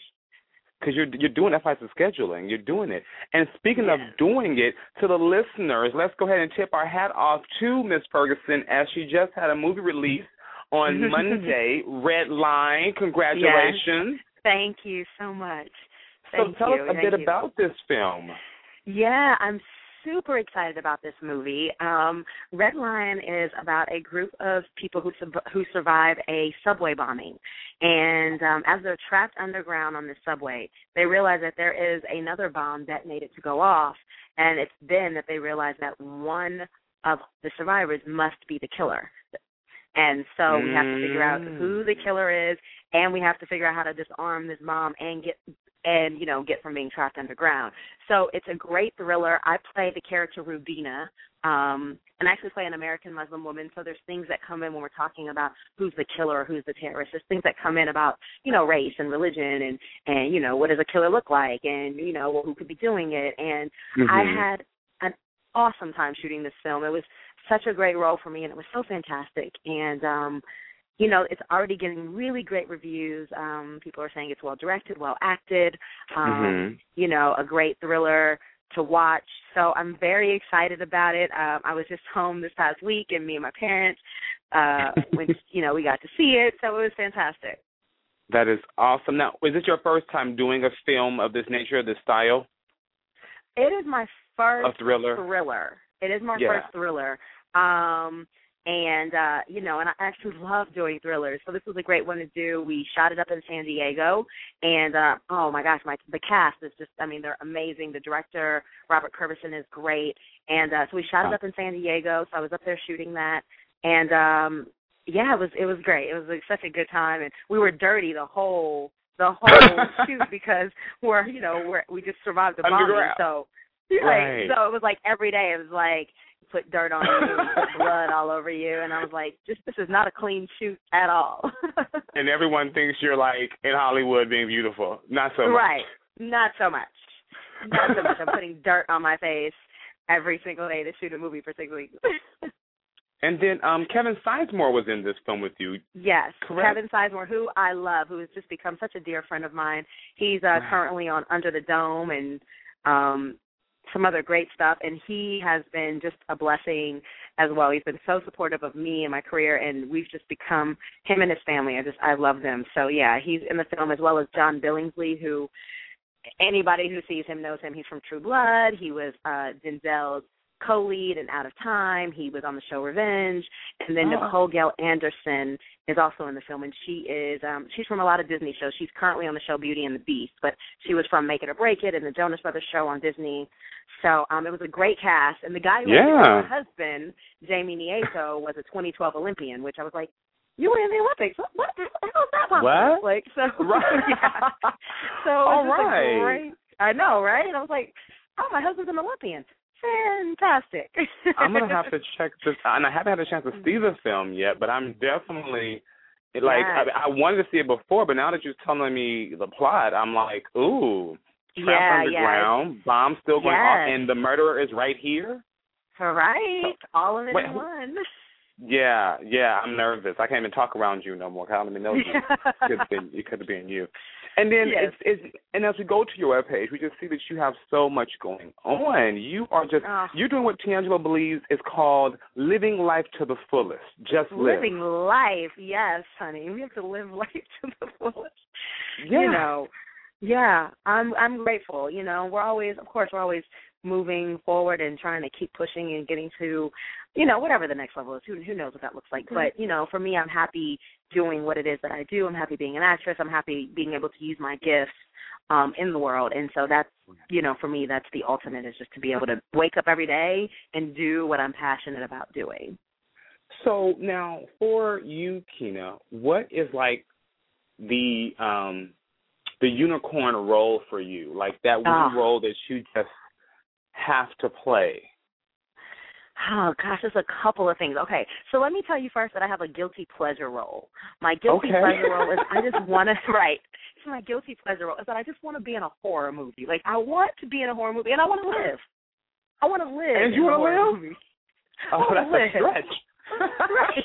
S4: Because you're you're doing that of scheduling. You're doing it. And speaking of doing it, to the listeners, let's go ahead and tip our hat off to Miss Ferguson as she just had a movie release on Monday, Red Line. Congratulations.
S6: Thank you so much.
S4: So tell
S6: you.
S4: us a
S6: Thank
S4: bit
S6: you.
S4: about this film.
S6: Yeah, I'm super excited about this movie. Um, Red Line is about a group of people who sub- who survive a subway bombing, and um, as they're trapped underground on the subway, they realize that there is another bomb detonated to go off, and it's then that they realize that one of the survivors must be the killer. And so we have to figure out
S4: Mm.
S6: who the killer is, and we have to figure out how to disarm this bomb and get and you know get from being trapped underground. So it's a great thriller. I play the character Rubina, um, and I actually play an American Muslim woman. So there's things that come in when we're talking about who's the killer or who's the terrorist. There's things that come in about you know race and religion and and you know what does a killer look like and you know well, who could be doing it. And I
S4: Mhm.
S6: had an awesome time shooting this film. It was such a great role for me, and it was so fantastic. And um, you know, it's already getting really great reviews. Um, people are saying it's well directed, well acted. Um,
S4: Mhm.
S6: You know, a great thriller to watch. So I'm very excited about it. Um, I was just home this past week, and me and my parents, uh, went, you know, we got to see it. So it was fantastic.
S4: That is awesome. Now, is this your first time doing a film of this nature, this style,
S6: It is my first
S4: a thriller?
S6: thriller. It is my
S4: Yeah.
S6: first thriller. Um and uh, you know, and I actually love doing thrillers. So this was a great one to do. We shot it up in San Diego and uh oh my gosh, my the cast is just I mean, they're amazing. The director, Robert Curvison is great. And uh so we shot it up in San Diego, so I was up there shooting that. And um yeah, it was it was great. It was like, such a good time and we were dirty the whole the whole shoot because we're you know, we're we just survived the bombing.
S4: Underground.
S6: So
S4: Right.
S6: So it was like every day. It was like put dirt on you, put blood all over you, and I was like, just this is not a clean shoot at all.
S4: and everyone thinks you're like in Hollywood being beautiful. Not so much.
S6: Right. Not so much. Not so much. I'm putting dirt on my face every single day to shoot a movie for six weeks.
S4: And then um Kevin Sizemore was in this film with you.
S6: Yes,
S4: Correct.
S6: Kevin Sizemore, who I love, who has just become such a dear friend of mine. He's uh, currently on Under the Dome and um some other great stuff, and he has been just a blessing as well. He's been so supportive of me and my career, and we've just become him and his family. I just I love them. So yeah, he's in the film as well as John Billingsley, who anybody who sees him knows him. He's from True Blood. He was uh Denzel's co-lead in Out of Time. He was on the show Revenge, and then
S4: Oh.
S6: Nicole Gale Anderson is also in the film, and she is um she's from a lot of Disney shows. She's currently on the show Beauty and the Beast, but she was from Make It or Break It and the Jonas Brothers show on Disney. So um it was a great cast, and the guy who
S4: Yeah.
S6: was her husband, Jamie Nieto, was a 2012 Olympian, which I was like. You were in the Olympics. What, what the hell is that possible?
S4: What?
S6: Like so.
S4: Right.
S6: yeah. So
S4: All
S6: was just a
S4: right.
S6: great. I know, right? And I was like, oh, my husband's an Olympian. Fantastic.
S4: I'm gonna have to check this and I haven't had a chance to see the film yet, but I'm definitely like
S6: Yes.
S4: I, I wanted to see it before, but now that you're telling me the plot, I'm like, ooh, trapped
S6: Yeah,
S4: underground, bomb still going off, and the murderer is right here.
S6: right. All of it
S4: Wait,
S6: in one.
S4: Yeah, yeah, I'm nervous. I can't even talk around you no more. I don't even know you. It could have been, it could have been you. And then
S6: Yes.
S4: it's, it's and as we go to your webpage, we just see that you have so much going on. You are just
S6: Oh.
S4: you're doing what Teangelo believes is called living life to the fullest. Just live.
S6: Living life, yes, honey. We have to live life to the fullest.
S4: Yeah.
S6: You know. Yeah, I'm I'm grateful. You know, we're always of course we're always moving forward and trying to keep pushing and getting to, you know, whatever the next level is. Who who knows what that looks like. But, you know, for me I'm happy doing what it is that I do. I'm happy being an actress. I'm happy being able to use my gifts um in the world. And so that's you know, for me that's the ultimate is just to be able to wake up every day and do what I'm passionate about doing.
S4: So now for you, Keena, what is like the um the unicorn role for you? Like that one
S6: Ah.
S4: role that you just have to play.
S6: Oh gosh, there's a couple of things. Okay, so let me tell you first that I have a guilty pleasure role. My guilty
S4: Okay.
S6: pleasure role is I just want to right. It's my guilty pleasure role is that I just want to be in a horror movie. Like I want to be in a horror movie, and I want to live. I want to live.
S4: And you wanna
S6: horror
S4: live?
S6: Movie.
S4: Oh, that's a stretch.
S6: right,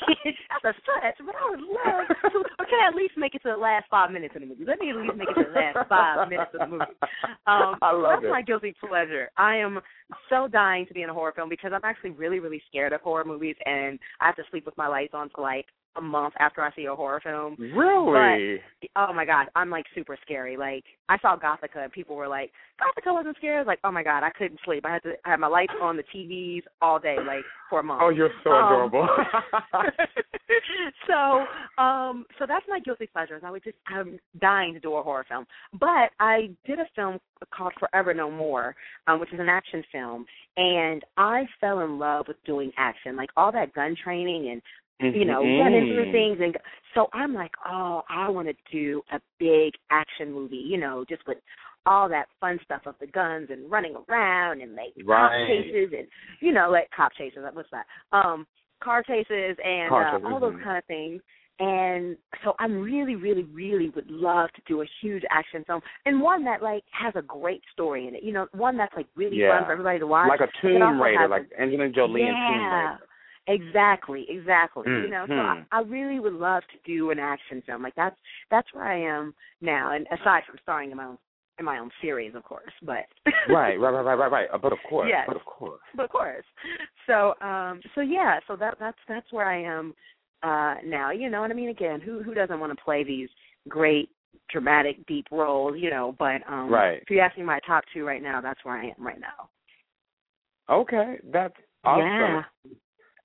S6: that's a stretch, but I would love to. Or can I at least make it to the last five minutes of the movie? Let me at least make it to the last five minutes of the movie. Um,
S4: I love
S6: that's
S4: it.
S6: my guilty pleasure. I am so dying to be in a horror film because I'm actually really, really scared of horror movies, and I have to sleep with my lights on for like a month after I see a horror film.
S4: Really?
S6: Oh my god, I'm like super scary. Like I saw Gothika, and people were like, "Gothika wasn't scary." I was like, "Oh my god, I couldn't sleep. I had to I had my lights on the TVs all day, like for a month."
S4: oh, you're so
S6: Um,
S4: adorable.
S6: so, um, so that's my guilty pleasures. I would just I'm dying to do a horror film, but I did a film called Forever No More, um, which is an action film, and I fell in love with doing action, like all that gun training and you know running through things, and so I'm like, oh, I want to do a big action movie, you know, just with all that fun stuff of the guns and running around and like cop chases and you know like cop chases what's that um car chases and
S4: Car
S6: uh, all those
S4: mhm.
S6: kind of things and so I'm really really really would love to do a huge action film and one that like has a great story in it you know one that's like really
S4: Yeah.
S6: fun for everybody to watch
S4: like a Tomb Raider, like Angelina Jolie and Tomb. Raider.
S6: Exactly, exactly. You know, so I,
S4: Mhm.
S6: I really would love to do an action film. Like that's that's where I am now. And aside from starring in my own in my own series, of course, but
S4: Right, right, right, right, right, right. Uh, But of course,
S6: Yes.
S4: but of course.
S6: but of course. So um so yeah, so that that's that's where I am uh now. You know what I mean? Again, who who doesn't want to play these great dramatic deep roles, you know, but um
S4: Right.
S6: if you ask me my top two right now, that's where I am right now.
S4: Okay, that's awesome.
S6: Yeah.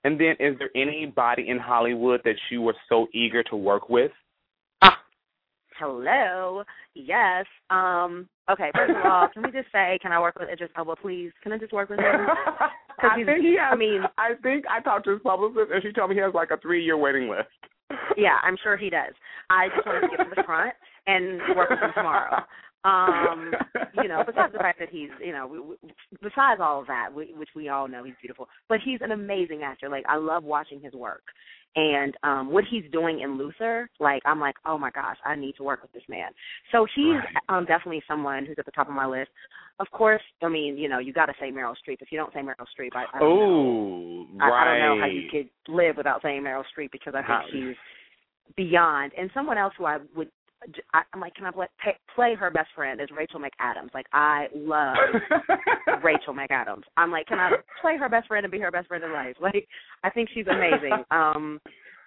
S4: And then, is there anybody in Hollywood that you were so eager to work with?
S6: Ah, hello. Yes. Um. Okay. First of all, can we just say, can I work with Idris Elba, please? Can I just work with him?
S4: I think he has.
S6: I mean-
S4: I think I talked to his publicist, and she told me he has like a three-year waiting list.
S6: yeah, I'm sure he does. I just want to get to the front and work with him tomorrow. Um, you know, besides the fact that he's, you know, we, we, besides all of that, we, which we all know he's beautiful, but he's an amazing actor. Like I love watching his work, and um what he's doing in Luther, like I'm like, oh my gosh, I need to work with this man. So he's
S4: Right.
S6: um definitely someone who's at the top of my list. Of course, I mean, you know, you got to say Meryl Streep. If you don't say Meryl Streep, I, I don't know.
S4: Oh,
S6: I,
S4: right.
S6: I don't know how you could live without saying Meryl Streep because I think
S4: How-
S6: she's beyond. And someone else who I would, I'm like, can I play, play her best friend is Rachel McAdams. Like I love Rachel McAdams. I'm like, can I play her best friend and be her best friend in life? Like I think she's amazing. Um,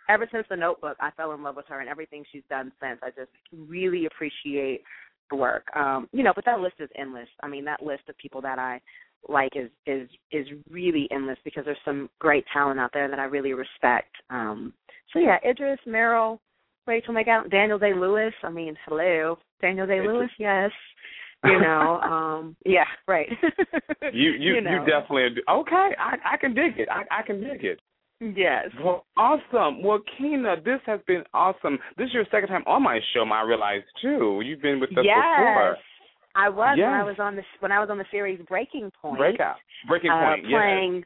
S6: ever since the Notebook, I fell in love with her and everything she's done since. I just really appreciate the work. Um, you know, but that list is endless. I mean, that list of people that I like is is is really endless because there's some great talent out there that I really respect. Um, so yeah, Idris, Meryl, Rachel McAdams, Daniel Day Lewis. I mean, hello, Daniel Day Lewis. Yes, you know, um, yeah, right.
S4: You you you,
S6: know.
S4: definitely okay. I I can dig it. I I can dig it.
S6: yes.
S4: Well, awesome. Well, Keena, this has been awesome. This is your second time on my show. I realize too. You've been with us
S6: yes.
S4: before.
S6: I was when I was on the when I was on the series Breaking Point.
S4: Breakout. Breaking
S6: uh,
S4: point. yes.
S6: playing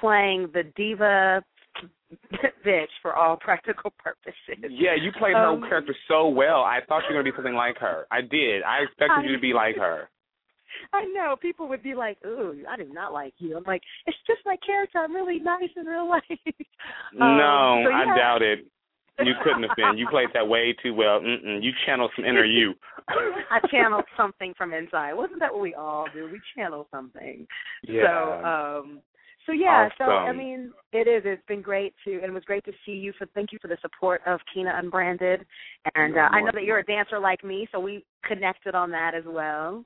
S6: playing the diva bitch for all practical purposes.
S4: Yeah, you played
S6: Um,
S4: her character so well. I thought you were gonna be something like her. I did. I expected you to be like her.
S6: I know people would be like, "Ooh, I do not like you." I'm like, "It's just my character. I'm really nice in real life." Um,
S4: no,
S6: so
S4: I doubt it. You couldn't have been. You played that way too well. Mm-mm. You channeled some inner you.
S6: I channeled something from inside. Wasn't that what we all do? We channel something.
S4: Yeah.
S6: So, um, so yeah. So I mean, it is. It's been great to, and it was great to see you. So thank you for the support of Keena Unbranded. And uh, I know that you're a dancer like me, so we connected on that as well.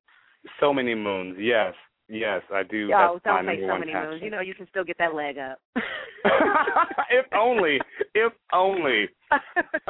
S4: So many moons. Yes. Yes, I do.
S6: oh,
S4: That's
S6: don't say so many
S4: passion.
S6: moons. You know, you can still get that leg up.
S4: if only. If only.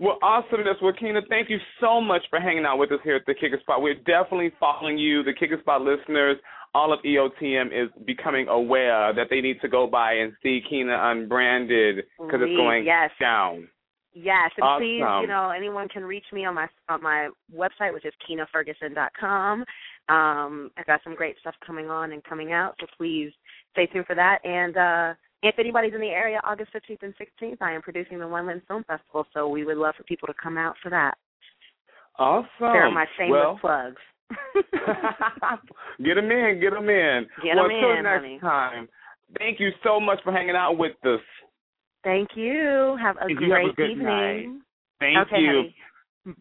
S4: well, awesomeness, Wakina. Thank you so much for hanging out with us here at the Kick it Spot. We're definitely following you. The Kick it Spot listeners, all of EOTM is becoming aware that they need to go by and see Keena Unbranded because it's going
S6: yes.
S4: down.
S6: Yes, and please, you know, anyone can reach me on my on my website, which is keenaferguson.com. Um, I've got some great stuff coming on and coming out, so please stay tuned for that. And uh, if anybody's in the area, August 15th and 16th, I am producing the One Lens Film Festival, so we would love for people to come out for that.
S4: Awesome.
S6: They're my shameless
S4: well,
S6: plugs.
S4: get them in, get them in.
S6: Get
S4: well,
S6: 'em
S4: until
S6: in,
S4: next
S6: honey.
S4: time. Thank you so much for hanging out with us.
S6: Thank you. Have a
S4: You have a
S6: great evening.
S4: night. Thank
S6: okay,
S4: you.
S6: honey.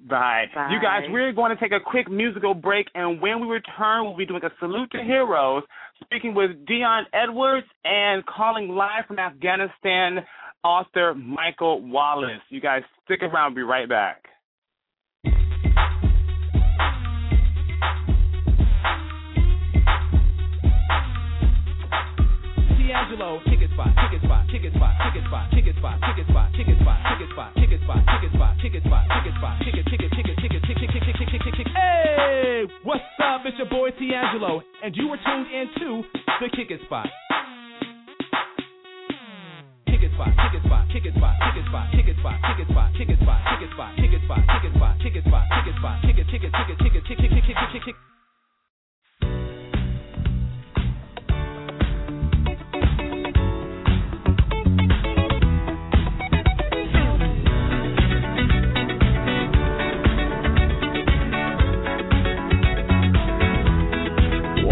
S4: Bye.
S6: Bye.
S4: You guys, we're going to take a quick musical break, and when we return, we'll be doing a salute to heroes, speaking with Deon Edwards and calling live from Afghanistan, author Michael Wallace. You guys, stick around. We'll be right back.
S2: D'Angelo, ticket spot, ticket spot, ticket spot, ticket spot, ticket spot, ticket spot, ticket spot, ticket spot, ticket spot, ticket spot, ticket spot, ticket spot, ticket, ticket, ticket, ticket, ticket, ticket, ticket, ticket, ticket. Hey, what's up? It's your boy D'Angelo, and you were tuned into the Kick it Spot. Ticket spot, ticket spot, ticket spot, ticket spot, ticket spot, ticket spot, ticket spot, ticket spot, ticket spot, ticket spot, ticket spot, ticket spot, ticket, ticket, ticket, ticket, ticket, ticket, ticket, ticket.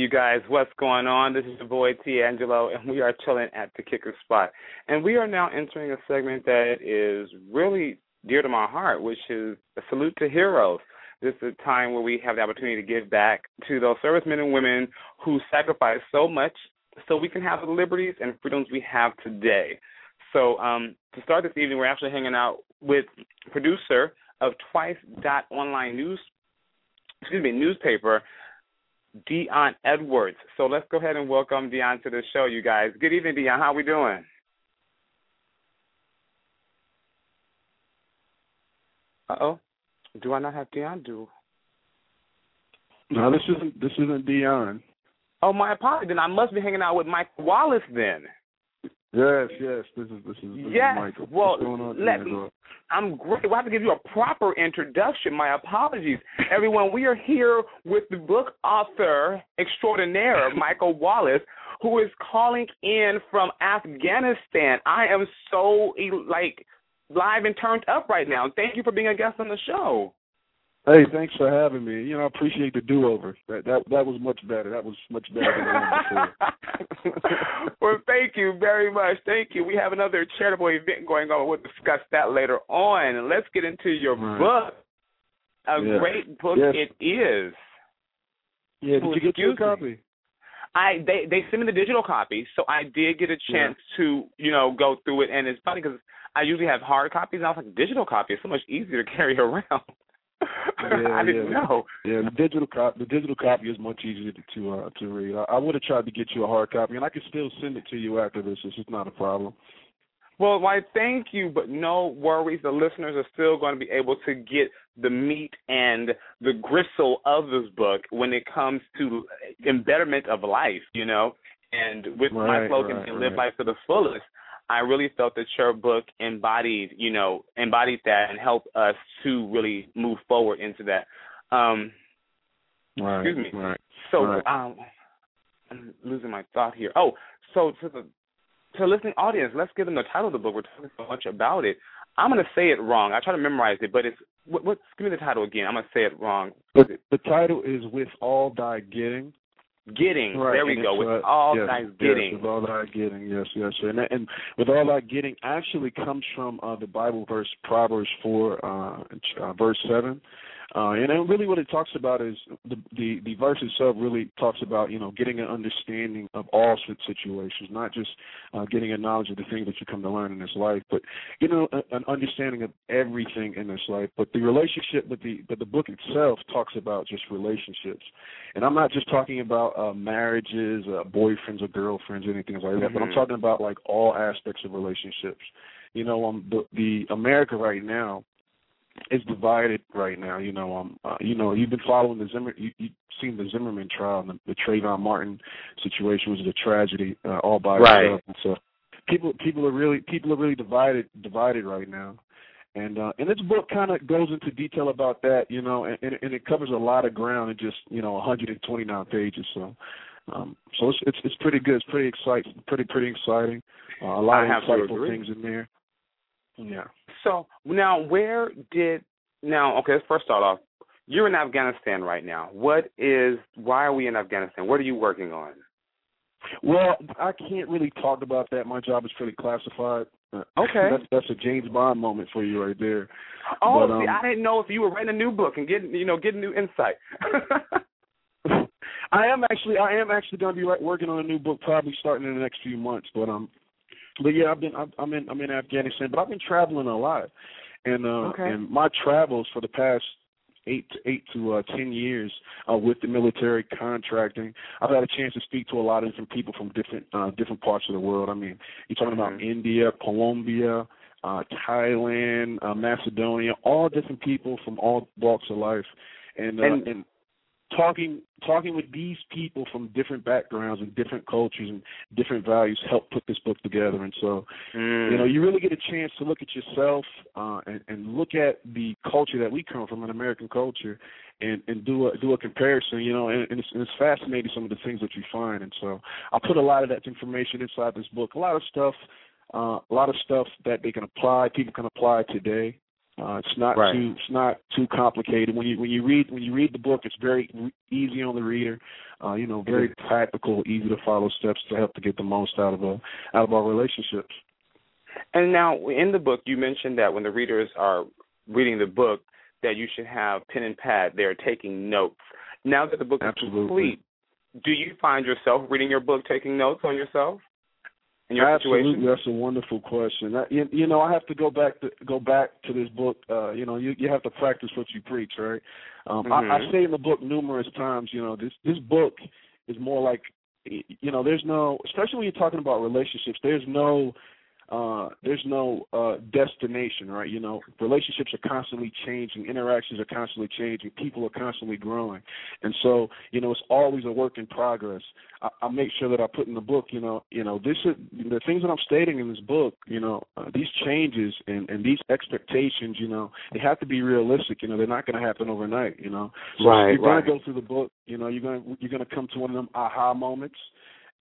S7: you
S4: guys, what's going on? This is your boy Teangelo, and we are chilling at the Kick it Spot. And we are now entering a segment that is really dear to my heart, which is a salute to heroes. This is a time where we have the opportunity to give back to those servicemen and women who sacrificed so much so we can have the liberties and freedoms we have today. So um, to start this evening, we're actually hanging out with producer of Twice Dot Online News, excuse me, newspaper Deon Edwards. So let's go ahead and welcome Deon to the show, you guys. Good evening, Deon. How are we doing? Uh oh. Do I not have Deon? Do
S3: no, this isn't this isn't Deon.
S4: Oh my apologies. Then I must be hanging out with Mike Wallace then.
S3: Yes, yes. This is this is, this
S4: yes.
S3: Is
S4: well, let me. Girl? I'm great. We'll have to give you a proper introduction. My apologies, everyone. We are here with the book author extraordinaire Michael Wallace, who is calling in from Afghanistan. I am so like live and turned up right now. Thank you for being a guest on the show.
S8: Hey, thanks for having me. You know, I appreciate the do-over. That that that was much better. That was much better than before.
S4: well, thank you very much. Thank you. We have another charitable event going on. We'll discuss that later on. And let's get into your
S8: Right.
S4: book. A
S8: Yeah.
S4: great book
S8: Yes.
S4: it is.
S8: Yeah, did
S4: Oh,
S8: you get your copy?
S4: I they they sent me the digital copy, so I did get a chance to you know go through it, and it's funny because I usually have hard copies, and I was like, digital copy is so much easier to carry around.
S8: Yeah,
S4: I didn't
S8: yeah.
S4: know.
S8: Yeah, the digital copy. The digital copy is much easier to to, uh, to read. I, I would have tried to get you a hard copy, and I can still send it to you after this. This is not a problem.
S4: Well, why? Thank you, but no worries. The listeners are still going to be able to get the meat and the gristle of this book when it comes to embetterment of life. You know, and with my
S8: Right,
S4: slogan
S8: right,
S4: "Live
S8: right.
S4: Life to the Fullest," I really felt that your book embodied, you know, embodied that and helped us to really move forward into that. Um,
S8: Right.
S4: Excuse me.
S8: Right.
S4: so
S8: Right.
S4: um, I'm losing my thought here. Oh, so to the to the listening audience, let's give them the title of the book. We're talking so much about it. I'm gonna say it wrong. I try to memorize it, but it's what, what give me the title again. I'm gonna say it wrong.
S8: The, the title is "With All Thy Getting."
S4: Getting.
S8: Right,
S4: there we
S8: and
S4: go. With
S8: uh,
S4: all
S8: yes, yes,
S4: getting.
S8: with all thy getting, yes, yes, and and with all thy getting actually comes from uh, the Bible verse Proverbs four, uh, uh, verse seven, uh, and then really what it talks about is the, the the verse itself really talks about you know getting an understanding of all situations, not just uh, getting a knowledge of the things that you come to learn in this life, but getting a, an understanding of everything in this life. But the relationship, but the but the book itself talks about just relationships. And I'm not just talking about uh, marriages, uh, boyfriends or girlfriends, or anything like that, but I'm
S4: Mhm.
S8: talking about like all aspects of relationships. You know, um, the, the America right now is divided right now. You know, um, uh, you know, you've been following the Zimmer, you, you've seen the Zimmerman trial and the, the Trayvon Martin situation which is a tragedy uh, all by
S4: Right.
S8: itself. And so people, people are really, people are really divided, divided right now. And uh, and this book kind of goes into detail about that, you know, and, and, and it covers a lot of ground in just you know 129 pages. So, um, so it's it's it's pretty good. It's pretty exciting, pretty pretty exciting. Uh, a lot
S4: I
S8: of insightful things in there. Yeah.
S4: So now, where did now? Okay, let's first start off. You're in Afghanistan right now. What is? Why are we in Afghanistan? What are you working on?
S8: Well, I can't really talk about that. My job is pretty classified. Uh,
S4: Okay.
S8: That's that's a James Bond moment for you right there.
S4: Oh,
S8: But,
S4: see,
S8: um,
S4: I didn't know if you were writing a new book and getting, you know, getting new insight.
S8: I am actually I am actually going to be right, working on a new book probably starting in the next few months. But um, but yeah, I've been I'm, in I'm in Afghanistan, but I've been traveling a lot, and uh,
S4: Okay.
S8: and my travels for the past eight to eight to uh, ten years uh, with the military contracting. I've had a chance to speak to a lot of different people from different uh, different parts of the world. I mean, you're talking about
S4: Mhm.
S8: India, Colombia, uh, Thailand, uh, Macedonia, all different people from all walks of life, and uh,
S4: And-
S8: and talking talking with these people from different backgrounds and different cultures and different values helped put this book together. And so
S4: Mm.
S8: you know you really get a chance to look at yourself uh and, and look at the culture that we come from an american culture and and do a do a comparison you know and, and, it's, and it's fascinating some of the things that you find. And so i put a lot of that information inside this book. A lot of stuff uh a lot of stuff that they can apply people can apply today uh, it's not
S4: Right.
S8: too it's not too complicated. When you when you read when you read the book, it's very easy on the reader. Uh, you know, very practical, easy to follow steps to help to get the most out of a out of our relationships.
S4: And now, in the book, you mentioned that when the readers are reading the book, that you should have pen and pad. They're taking notes. Now that the book is complete, do you find yourself reading your book, taking notes on yourself in your
S8: Absolutely,
S4: situation?
S8: that's a wonderful question. That, you, you know, I have to go back to go back to this book. Uh, you know, you you have to practice what you preach, right? Um, I, I
S4: Mhm.
S8: say in the book numerous times. You know, this this book is more like, you know, there's no, especially when you're talking about relationships. There's no uh there's no uh destination right? You know relationships are constantly changing. Interactions are constantly changing. People are constantly growing. And so you know it's always a work in progress. I, I make sure that i put in the book you know you know this is the things that i'm stating in this book you know uh, these changes and and these expectations you know they have to be realistic. You know they're not going to happen overnight you know. So
S4: Right,
S8: you're going
S4: right.
S8: to go through the book you know you're going to you're going to come to one of them aha moments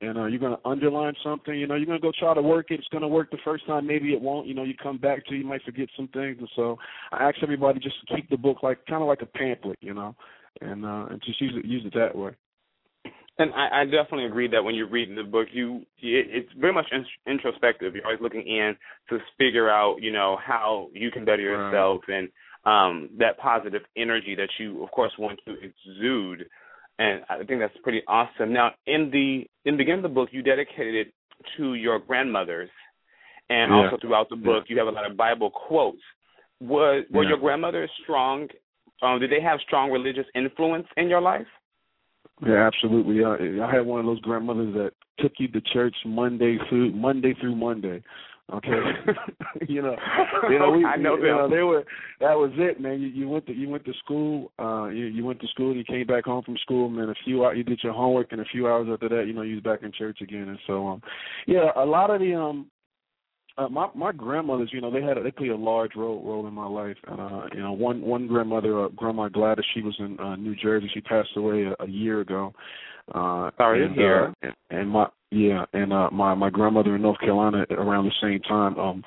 S8: and uh, you're going to underline something. You know, you're going to go try to work it. It's going to work the first time. Maybe it won't. You know, you come back to, it, you might forget some things. And so I ask everybody just to keep the book like kind of like a pamphlet, you know, and uh, and just use it use it that way.
S4: And I, I definitely agree that when you're reading the book, you it, it's very much in, introspective. You're always looking in to figure out, you know, how you can better yourself and um, that positive energy that you, of course, want to exude. And I think that's pretty awesome. Now, in the in the beginning of the book, you dedicated it to your grandmothers, and
S8: Yeah.
S4: also throughout the book, you have a lot of Bible quotes. Was were
S8: Yeah.
S4: your grandmothers strong? Um, did they have strong religious influence in your life?
S8: Yeah, absolutely. I, I had one of those grandmothers that took you to church Monday through Monday through Monday. Okay, you know, you know, we,
S4: I know
S8: you know, they were. That was it, man. You, you went to you went to school. Uh, you, you went to school. and You came back home from school, and then a few hours you did your homework, and a few hours after that, you know, you was back in church again. And so, um, yeah, a lot of the um, uh, my my grandmothers, you know, they had a, they played a large role role in my life. Uh, you know, one one grandmother, uh, Grandma Gladys, she was in uh, New Jersey. She passed away a, a year ago. Uh,
S4: Sorry to
S8: and,
S4: hear.
S8: Uh, and, and my yeah, and uh, my my grandmother in North Carolina around the same time. Um,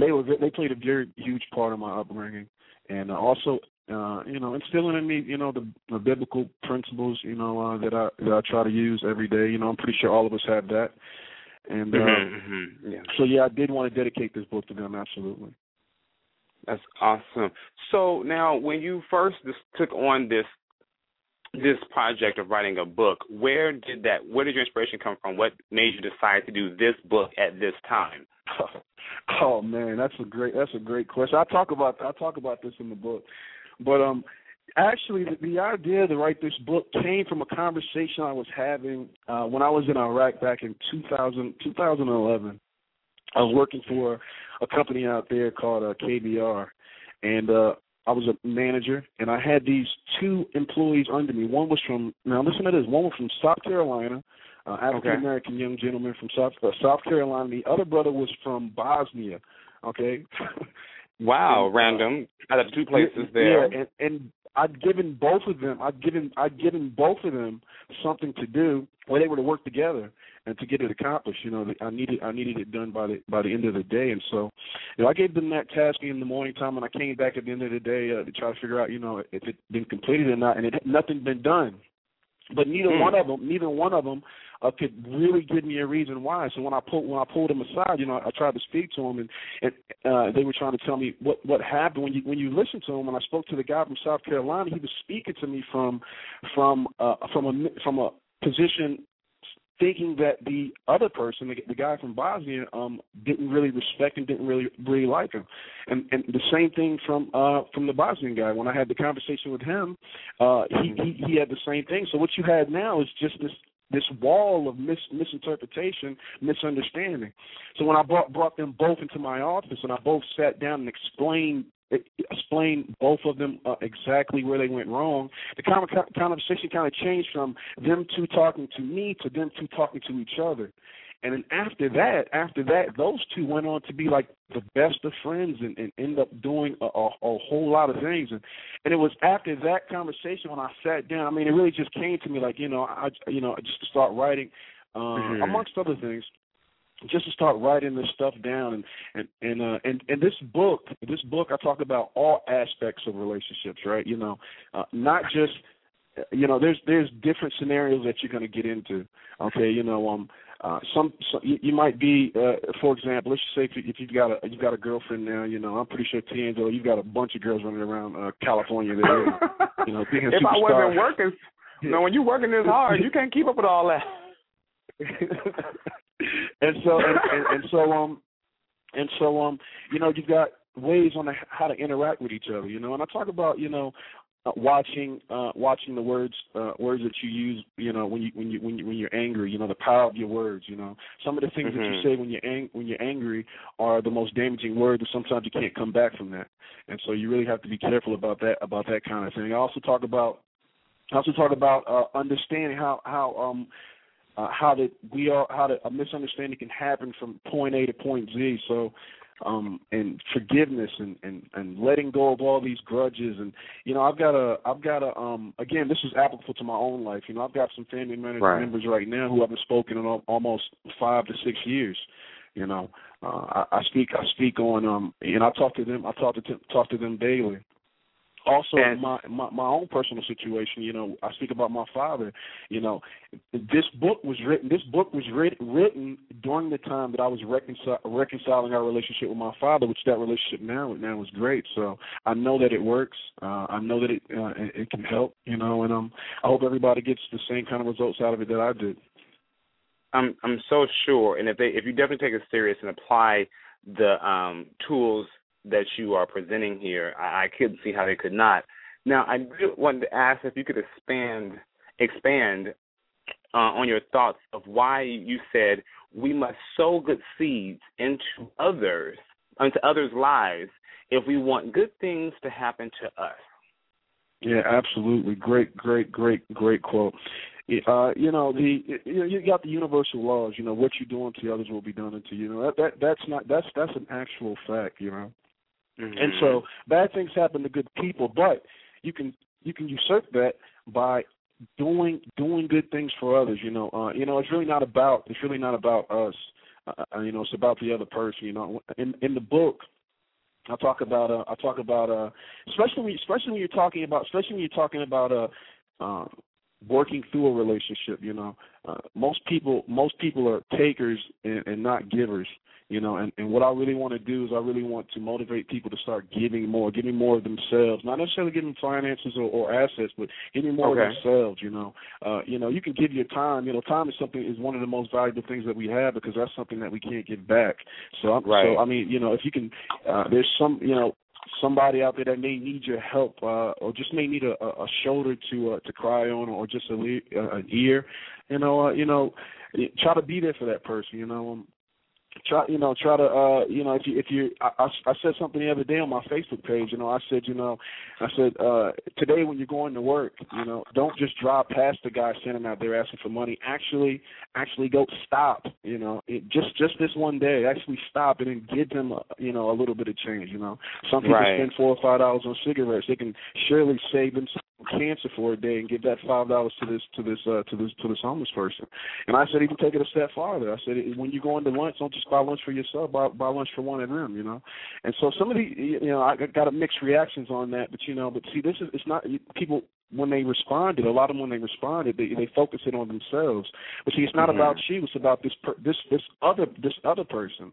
S8: they were they played a very huge part of my upbringing, and uh, also uh, you know, instilling in me, you know, the, the biblical principles, you know, uh, that I that I try to use every day. You know, I'm pretty sure all of us have that. And uh,
S4: Mhm, mhm, yeah.
S8: so, yeah, I did want to dedicate this book to them. Absolutely.
S4: That's awesome. So now, when you first took on this this project of writing a book, where did that? Where did your inspiration come from? What made you decide to do this book at this time?
S8: Oh man, that's a great that's a great question. I talk about I talk about this in the book, but um, actually the, the idea to write this book came from a conversation I was having uh, when I was in Iraq back in 2000 2011. I was working for a company out there called uh, KBR, and uh, I was a manager, and I had these two employees under me. One was from now listen to this. One was from South Carolina, uh, African American young gentleman from South uh, South Carolina. The other brother was from Bosnia. Okay.
S4: Wow,
S8: And, uh,
S4: random. Out of two places there.
S8: Yeah, and, and I'd given both of them. I'd given I'd given both of them something to do where they were to work together and to get it accomplished. You know, I needed I needed it done by the by the end of the day, and so you know I gave them that task in the morning time, and I came back at the end of the day uh, to try to figure out you know if it been completed or not, and it had nothing been done. But neither
S4: Hmm.
S8: one of them, neither one of them uh, could really give me a reason why. So when I pulled when I pulled them aside, you know, I, I tried to speak to them, and and uh, they were trying to tell me what what happened when you when you listen to him. When I spoke to the guy from South Carolina, he was speaking to me from from uh, from a from a position thinking that the other person, the, the guy from Bosnia, um, didn't really respect and didn't really really like him, and and the same thing from uh from the Bosnian guy. When I had the conversation with him, uh, he he he had the same thing. So what you had now is just this this wall of mis- misinterpretation, misunderstanding. So when I brought brought them both into my office and I both sat down and explained explained both of them uh, exactly where they went wrong, the con- conversation kind of changed from them two talking to me to them two talking to each other. And then after that, after that, those two went on to be like the best of friends and, and end up doing a, a, a whole lot of things. And and it was after that conversation when I sat down. I mean, it really just came to me like you know, I you know just to start writing, uh,
S4: Mhm.
S8: amongst other things, just to start writing this stuff down. And and and uh, and and this book, this book, I talk about all aspects of relationships, right? You know, uh, not just you know, there's there's different scenarios that you're going to get into. Okay, you know, um, uh, some, some you, you might be, uh, for example, let's just say if, you, if you've got a you've got a girlfriend now, you know, I'm pretty sure Teangelo, you've got a bunch of girls running around uh, California there, you know, being a
S4: if I wasn't working, you know, when you're working this hard, you can't keep up with all that.
S8: and so and, and, and so um and so um you know you've got ways on the, how to interact with each other you know? And I talk about you know uh, watching uh watching the words uh words that you use you know when you when you when you when you're angry you know the power of your words you know? Some of the things that you
S4: Mhm.
S8: say when you're ang- when you're angry are the most damaging words and sometimes you can't come back from that. And so you really have to be careful about that about that kind of thing. I also talk about I also talk about uh understanding how how um uh, how that we are how that a misunderstanding can happen from point A to point Z. So um and forgiveness and and and letting go of all these grudges and you know I've got a I've got a um again this is applicable to my own life you know I've got some family members
S4: Right.
S8: members right now who haven't spoken in almost five to six years you know uh I, I speak I speak on um and I talk to them I talk to them, talk to them daily also
S4: And-
S8: my, my my own personal situation you know I speak about my father you know this book was written this book was writ, written during the time that I was reconcil- reconciling our relationship with my father which that relationship now now is great. So I know that it works. Uh I know that it uh, it, it can help you know and um I hope everybody gets the same kind of results out of it that I did.
S4: I'm I'm so sure, and if they if you definitely take it serious and apply the um, tools that you are presenting here, I, I couldn't see how they could not. Now, I did wanted to ask if you could expand expand uh, on your thoughts of why you said we must sow good seeds into others into others' lives if we want good things to happen to us.
S8: Yeah, absolutely. Great, great, great, great quote. Uh, you know the you, know, you got the universal laws. You know what you do unto others will be done unto you. You know that, that that's not that's that's an actual fact. You know, and so bad things happen to good people, but you can you can usurp that by doing doing good things for others. You know, uh, you know it's really not about it's really not about us. Uh, you know, it's about the other person. You know, in in the book, I talk about uh, I talk about uh, especially when, especially when you're talking about especially when you're talking about uh, uh, working through a relationship. You know, uh, most people most people are takers and, and not givers. You know, and, and what I really want to do is I really want to motivate people to start giving more, giving more of themselves, not necessarily giving finances or, or assets, but giving more
S4: Okay.
S8: of themselves. You know, uh, you know, you can give your time. You know, time is something is one of the most valuable things that we have because that's something that we can't give back. So, I'm,
S4: Right.
S8: so I mean, you know, if you can, uh, there's some, you know, somebody out there that may need your help, uh, or just may need a, a shoulder to uh, to cry on, or just a le- uh, an ear, you know, uh, you know, try to be there for that person. You know, um, try you know try to uh you know if you if you I, I I said something the other day on my Facebook page you know I said you know I said uh today when you're going to work you know don't just drive past the guy standing out there asking for money. Actually actually go stop you know it, just just this one day actually stop and then give them a, you know a little bit of change you know. Some people
S4: Right.
S8: spend four or five dollars on cigarettes. They can surely save them some cancer for a day and give that five dollars to this to this uh to this to this homeless person. And I said even take it a step farther. I said when you go into lunch don't just buy lunch for yourself. Buy, buy lunch for one of them you know? And so some of the you know I got a mixed reactions on that but you know but see this is it's not people when they responded a lot of them when they responded they they focus it on themselves. But see it's not
S4: Mhm.
S8: about you. It's about this per, this this other this other person.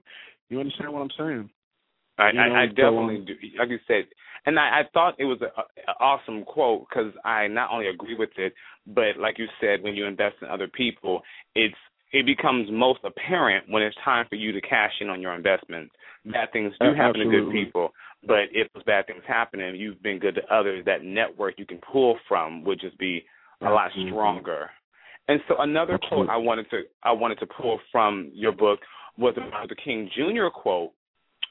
S8: You understand what I'm saying
S4: I,
S8: You know,
S4: I
S8: so,
S4: definitely do. Like you said, and I, I thought it was an awesome quote because I not only agree with it, but like you said, when you invest in other people, it's it becomes most apparent when it's time for you to cash in on your investments. Bad things do happen to good people, but if those bad things happen and you've been good to others, that network you can pull from would just be a lot
S8: Absolutely.
S4: stronger. And so another quote I wanted to I wanted to pull from your book was the Martin Luther King Jr. quote.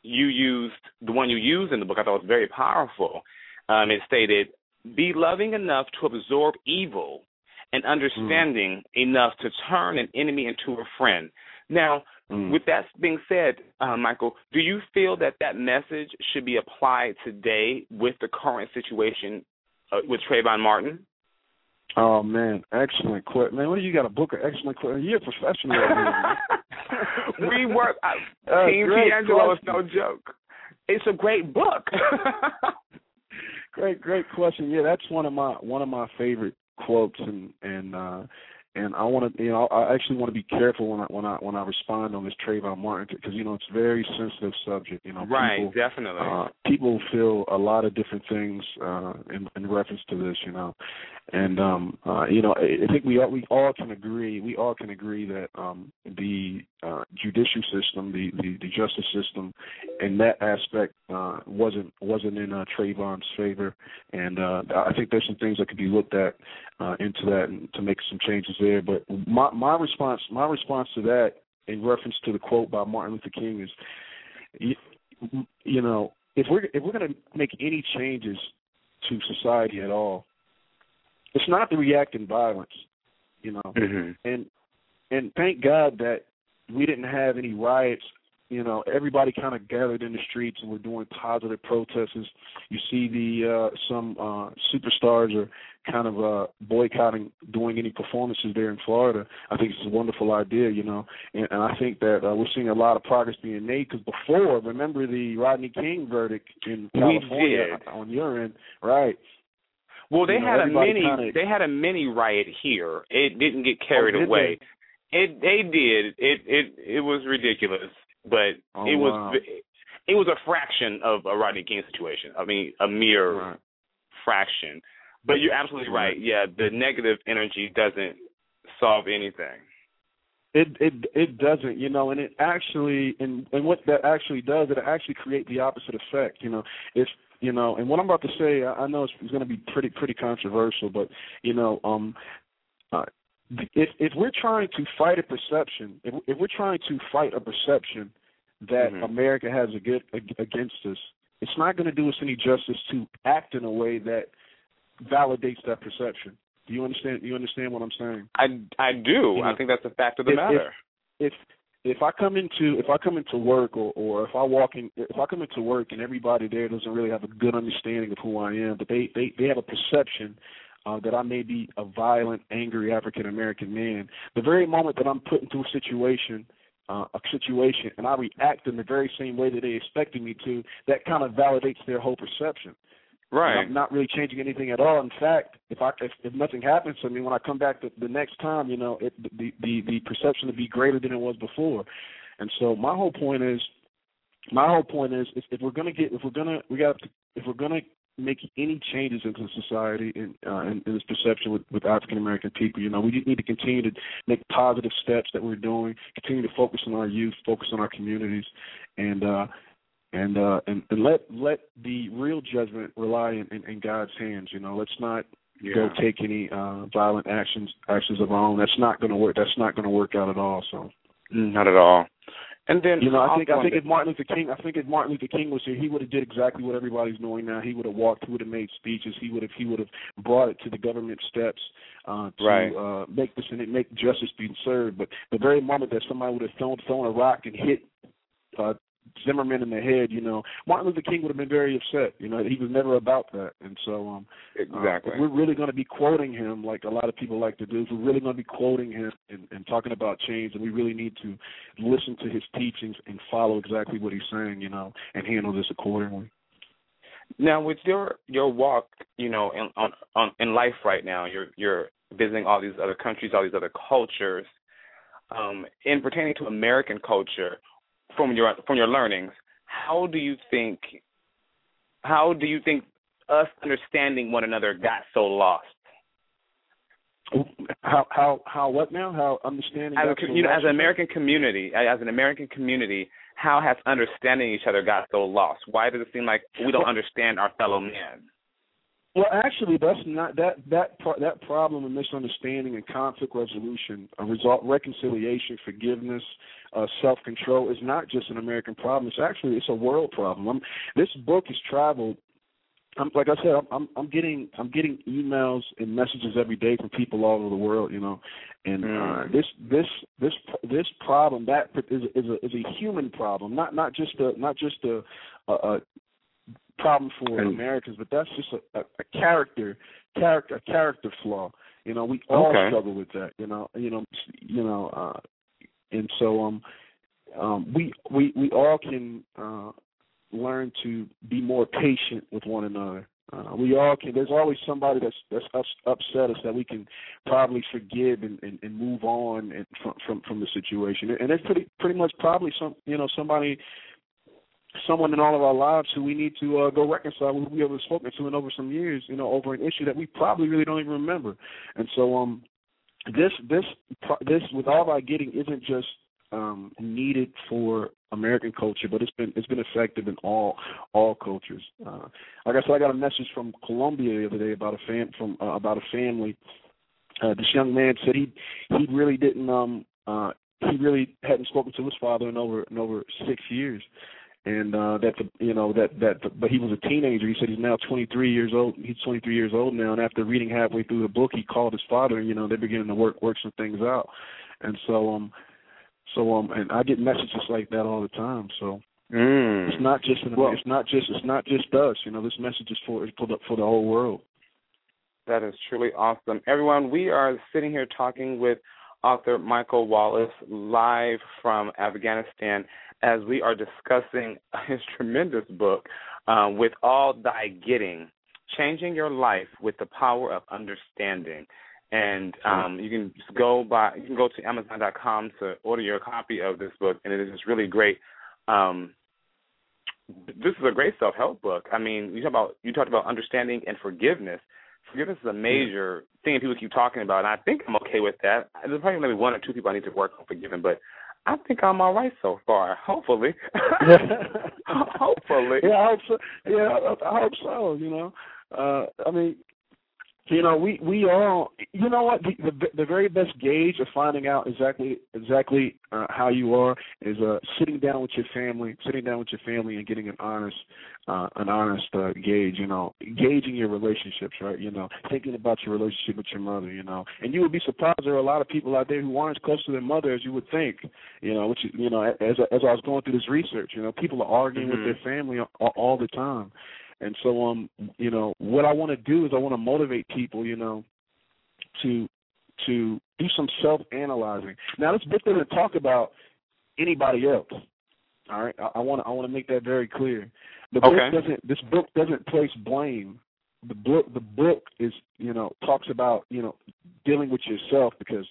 S4: You used the one you used in the book. I thought was very powerful. Um, it stated, "Be loving enough to absorb evil, and understanding enough to turn an enemy into a friend." Now,
S8: Mm.
S4: with that being said, uh, Michael, do you feel that that message should be applied today with the current situation uh, with Trayvon Martin?
S8: Oh man, excellent quote, man. What do you got a book of excellent quote? You're a professional.
S4: we work. Uh,
S8: Uh,
S4: Team Teangelo is no joke. It's a great book.
S8: great, great question. Yeah, that's one of my one of my favorite quotes, and and uh, and I want to, you know, I actually want to be careful when I when I when I respond on this Trayvon Martin because you know it's a very sensitive subject. You know,
S4: right,
S8: people,
S4: definitely.
S8: uh, people feel a lot of different things uh, in, in reference to this, you know, and um, uh, you know, I, think we all, we all can agree, we all can agree that um, the uh, judicial system, the, the the justice system, in that aspect uh, wasn't wasn't in uh, Trayvon's favor, and uh, I think there's some things that could be looked at uh, into that and to make some changes there. But my my response my response to that in reference to the quote by Martin Luther King is, you, you know, if we're if we're going to make any changes to society at all, it's not to react in violence, you know.
S4: hmm
S8: And and thank God that we didn't have any riots you know, everybody kind of gathered in the streets and were doing positive protests. You see the uh, some uh, superstars are kind of uh, boycotting doing any performances there in Florida. I think it's a wonderful idea, you know, and, and I think that uh, we're seeing a lot of progress being made. Because before, remember the Rodney King verdict in California on your end, right?
S4: Well, they
S8: You know,
S4: had a mini.
S8: kinda-
S4: They had a mini riot here. It didn't get oh, carried
S8: Oh, did
S4: away. It they did. It it it was ridiculous, but
S8: Oh,
S4: it was
S8: wow.
S4: it was a fraction of a Rodney King situation. I mean, a mere
S8: Right.
S4: fraction. But you're absolutely
S8: Right.
S4: right. Yeah, the negative energy doesn't solve anything.
S8: It it it doesn't, you know, and it actually and and what that actually does, it actually create the opposite effect, you know. If you know, and what I'm about to say, I I know it's, it's going to be pretty pretty controversial, but you know, um, uh, if if we're trying to fight a perception, if if we're trying to fight a perception that
S4: Mhm.
S8: America has a good against us, it's not going to do us any justice to act in a way that validates that perception. Do you understand? You understand what I'm saying?
S4: I I do.
S8: You
S4: I
S8: know,
S4: think that's the fact of the
S8: if-
S4: matter.
S8: if if I come into if I come into work or or if I walk in if I come into work and everybody there doesn't really have a good understanding of who I am, but they they they have a perception uh, that I may be a violent, angry African American man. The very moment that I'm put into a situation, uh, a situation, and I react in the very same way that they expected me to, that kind of validates their whole perception.
S4: Right.
S8: And I'm not really changing anything at all. In fact, if I if, if nothing happens to me when I come back the, the next time, you know, it, the the the perception will be greater than it was before. And so my whole point is, my whole point is, if, if we're gonna get, if we're gonna, we got, if we're gonna make any changes into society and uh, in, in this perception with, with African American people, you know, we need to continue to make positive steps that we're doing, continue to focus on our youth, focus on our communities, and uh, and uh and, and let let the real judgment rely in, in, in God's hands. You know, let's not go take any uh violent actions actions of our own. That's not going to work. That's not going to work out at all. So
S4: Not at all. And then
S8: you know, I think I think if Martin Luther King, I think if Martin Luther King was here, he would have did exactly what everybody's doing now. He would have walked. He would have made speeches. He would have he would have brought it to the government steps uh, to
S4: Right.
S8: uh, make this and make justice be served. But the very moment that somebody would have thrown thrown a rock and hit uh, Zimmerman in the head, you know, Martin Luther King would have been very upset. You know, he was never about that. And so, um, uh,
S4: exactly.
S8: if we're really going to be quoting him like a lot of people like to do. We're really going to be quoting him and, and talking about change, and we really need to listen to his teachings and follow exactly what he's saying, you know, and handle this accordingly.
S4: Now, with your your walk, you know, in on, on in life right now, you're you're visiting all these other countries, all these other cultures. Um, in pertaining to American culture, from your from your learnings, how do you think how do you think us understanding one another got so lost?
S8: How how how what now? How understanding
S4: As a, you know, as an American community, as an American community, how has understanding each other got so lost? Why does it seem like we don't understand our fellow man?
S8: Well, actually, that's not that that pro- that problem of misunderstanding and conflict resolution, a result reconciliation, forgiveness, uh, self control is not just an American problem. It's actually it's a world problem. I'm, this book has traveled. I'm, like I said, I'm, I'm I'm getting I'm getting emails and messages every day from people all over the world. You know, and uh,
S4: Mm.
S8: this this this this problem that is is a is a human problem, not not just a not just a, a, a problem for
S4: And-
S8: Americans, but that's just a, a, a character character a character flaw. You know, we all
S4: Okay.
S8: struggle with that. You know, you know, you know, uh, and so um, um, we we we all can uh, learn to be more patient with one another. Uh, we all can. There's always somebody that's that's ups, upset us that we can probably forgive and, and, and move on and from, from from the situation. And it's pretty pretty much probably some you know somebody someone in all of our lives who we need to uh, go reconcile with who we haven't spoken to in over some years, you know, over an issue that we probably really don't even remember. And so um this this this with all our getting isn't just um needed for American culture, but it's been it's been effective in all all cultures. Uh like I said I got a message from Colombia the other day about a fam from uh, about a family. Uh this young man said he he really didn't um uh he really hadn't spoken to his father in over in over six years and uh that the you know that that but he was a teenager he said he's now 23 years old he's 23 years old now and after reading halfway through the book he called his father and you know they're beginning to work work some things out and so um So um, and I get messages like that all the time. So
S4: Mm.
S8: it's not just an, it's not just it's not just us. You know, this message is for is for the for the whole world.
S4: That is truly awesome. Everyone, we are sitting here talking with author Michael Wallace live from Afghanistan as we are discussing his tremendous book, uh, With All Thy Getting Changing Your Life with the Power of Understanding. And um, you can just go by you can go to Amazon.com to order your copy of this book, and it is just really great. Um, this is a great self help book. I mean, you talk about you talked about understanding and forgiveness. Forgiveness is a major thing people keep talking about, and I think I'm okay with that. There's probably maybe one or two people I need to work on forgiving, but I think I'm all right so far. Hopefully, hopefully.
S8: Yeah, I hope so. Yeah, I, I hope so. You know, uh, I mean, you know, we we all, you know what, the the, the very best gauge of finding out exactly exactly uh, how you are is uh, sitting down with your family, sitting down with your family, and getting an honest uh, an honest uh, gauge. You know, gauging your relationships, right? You know, thinking about your relationship with your mother. You know, and you would be surprised there are a lot of people out there who aren't as close to their mother as you would think. You know, which you know, as as I was going through this research, you know, people are arguing
S4: Mhm.
S8: with their family all, all the time. And so, um, you know, what I want to do is I want to motivate people, you know, to to do some self analyzing. Now, this book doesn't talk about anybody else. All right, I want to I want to make that very clear. The book doesn't. This book doesn't place blame. The book the book is you know talks about you know dealing with yourself because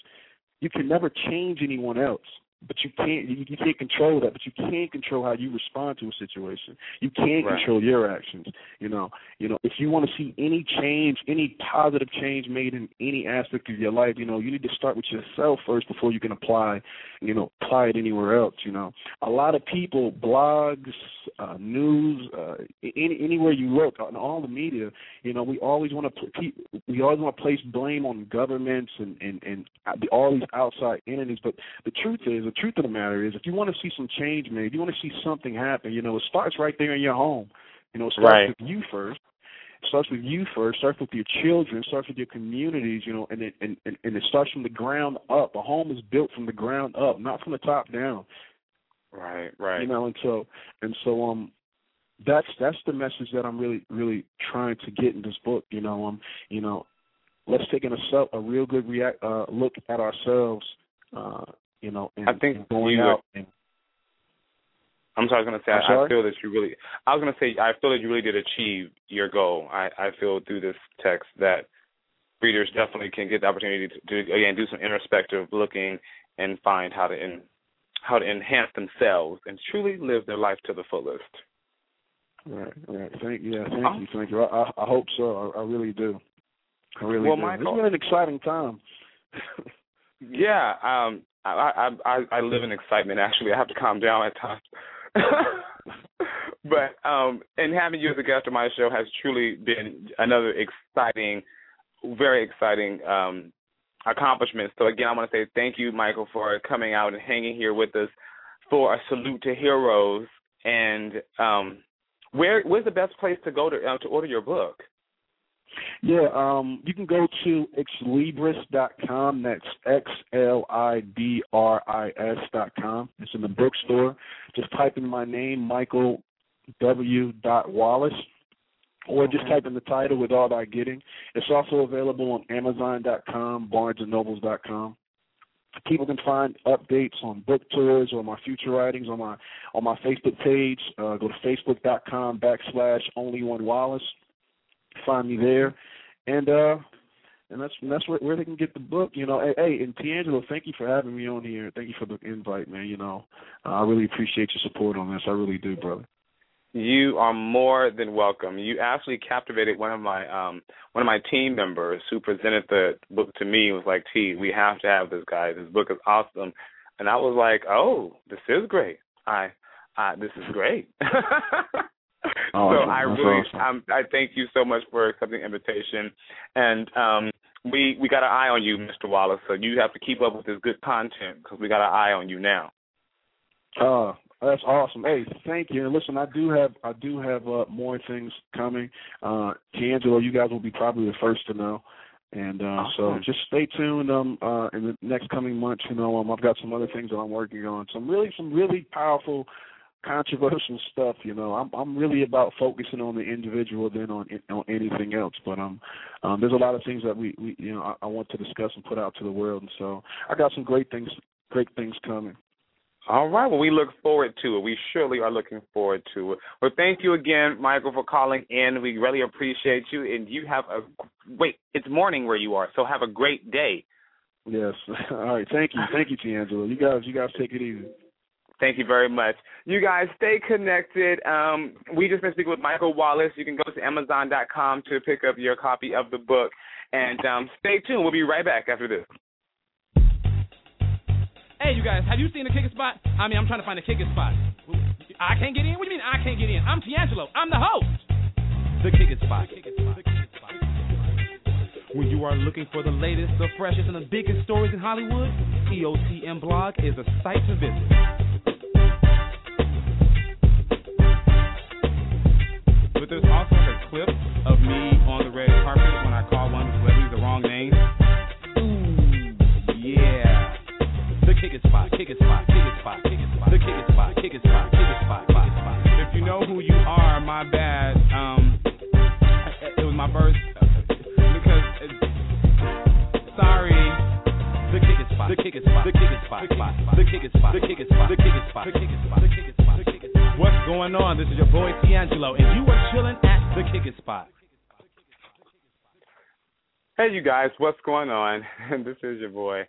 S8: you can never change anyone else. But you can't you, you can't control that. But you can control how you respond to a situation. You can
S4: Right.
S8: control your actions. You know, you know, if you want to see any change, any positive change made in any aspect of your life, you know, you need to start with yourself first before you can apply, you know, apply it anywhere else. You know, a lot of people, blogs, uh, news, uh, any anywhere you look on all the media, you know, we always want to we always want to place blame on governments and and and all these outside entities. But the truth is, truth of the matter is, if you want to see some change made, if you want to see something happen, you know, it starts right there in your home. You know, it starts
S4: Right.
S8: with you first. It starts with you first. Starts with your children. Starts with your communities. You know, and it and, and and it starts from the ground up. A home is built from the ground up, not from the top down.
S4: Right, right.
S8: You know, and so and so um that's that's the message that I'm really really trying to get in this book. You know, um, you know, let's take in a a real good react uh, look at ourselves. Uh, you know, and
S4: I think
S8: and going out and
S4: I'm sorry, I was going to say, I, I feel that you really, I was going to say, I feel that you really did achieve your goal. I, I feel through this text that readers definitely can get the opportunity to, to again, do some introspective looking and find how to, in, how to enhance themselves and truly live their life to the fullest.
S8: right, right. Thank yeah, thank
S4: Oh.
S8: you, thank you. I, I, I hope so. I, I really do. I really
S4: Well,
S8: do.
S4: Michael-
S8: it's been an exciting time.
S4: Yeah, um, I, I I live in excitement. Actually, I have to calm down at times. but um, and having you as a guest on my show has truly been another exciting, very exciting um, accomplishment. So again, I want to say thank you, Michael, for coming out and hanging here with us for a salute to heroes. And um, where where's the best place to go to uh, to order your book?
S8: Yeah, um, you can go to xlibris.com. That's X L I B R I S dot com. It's in the bookstore. Just type in my name, Michael W. Wallace, or just type in the title with all thy getting. It's also available on Amazon.com, BarnesandNobles.com. People can find updates on book tours or my future writings on my on my Facebook page. Uh, go to Facebook.com backslash Only One Wallace find me there, and uh, and that's that's where, where they can get the book. You know, hey, hey, and Teangelo, thank you for having me on here. Thank you for the invite, man. You know, I really appreciate your support on this. I really do, brother.
S4: You are more than welcome. You actually captivated one of my um one of my team members who presented the book to me was like, T, we have to have this guy. This book is awesome and I was like, Oh, this is great. I I this is great.
S8: Awesome.
S4: So I really
S8: awesome.
S4: um I thank you so much for accepting the invitation. And um we we got an eye on you, Mr. Wallace. So you have to keep up with this good content because we got an eye on you now.
S8: Uh, that's awesome. Hey, thank you. And listen, I do have I do have uh, more things coming. Uh, Teangelo, you guys will be probably the first to know. And uh,
S4: Awesome.
S8: so just stay tuned. Um, uh, in the next coming months, you know, um, I've got some other things that I'm working on. Some really, some really powerful, controversial stuff. You know, I'm I'm really about focusing on the individual than on on anything else. But um, um, there's a lot of things that we, we you know, I, I want to discuss and put out to the world. And so I got some great things, great things coming.
S4: All right. Well, we look forward to it. We surely are looking forward to it. Well, thank you again, Michael, for calling in. We really appreciate you. And you have a wait. It's morning where you are, so have a great day.
S8: Yes. All right. Thank you. Thank you, Teangelo. You guys, you guys take it easy.
S4: Thank you very much. You guys stay connected. Um, we just been speaking with Michael Wallace. You can go to Amazon.com to pick up your copy of the book. And um, stay tuned. We'll be right back after this.
S2: Hey, you guys, have you seen the Kick it Spot? I mean, I'm trying to find the Kick it Spot. I can't get in? What do you mean I can't get in? I'm Teangelo. I'm the host. The Kick it Spot. When you are looking for the latest, the freshest, and the biggest stories in Hollywood, EOTM Blog is a site to visit.
S4: Hey, you guys, what's going on? this is your boy.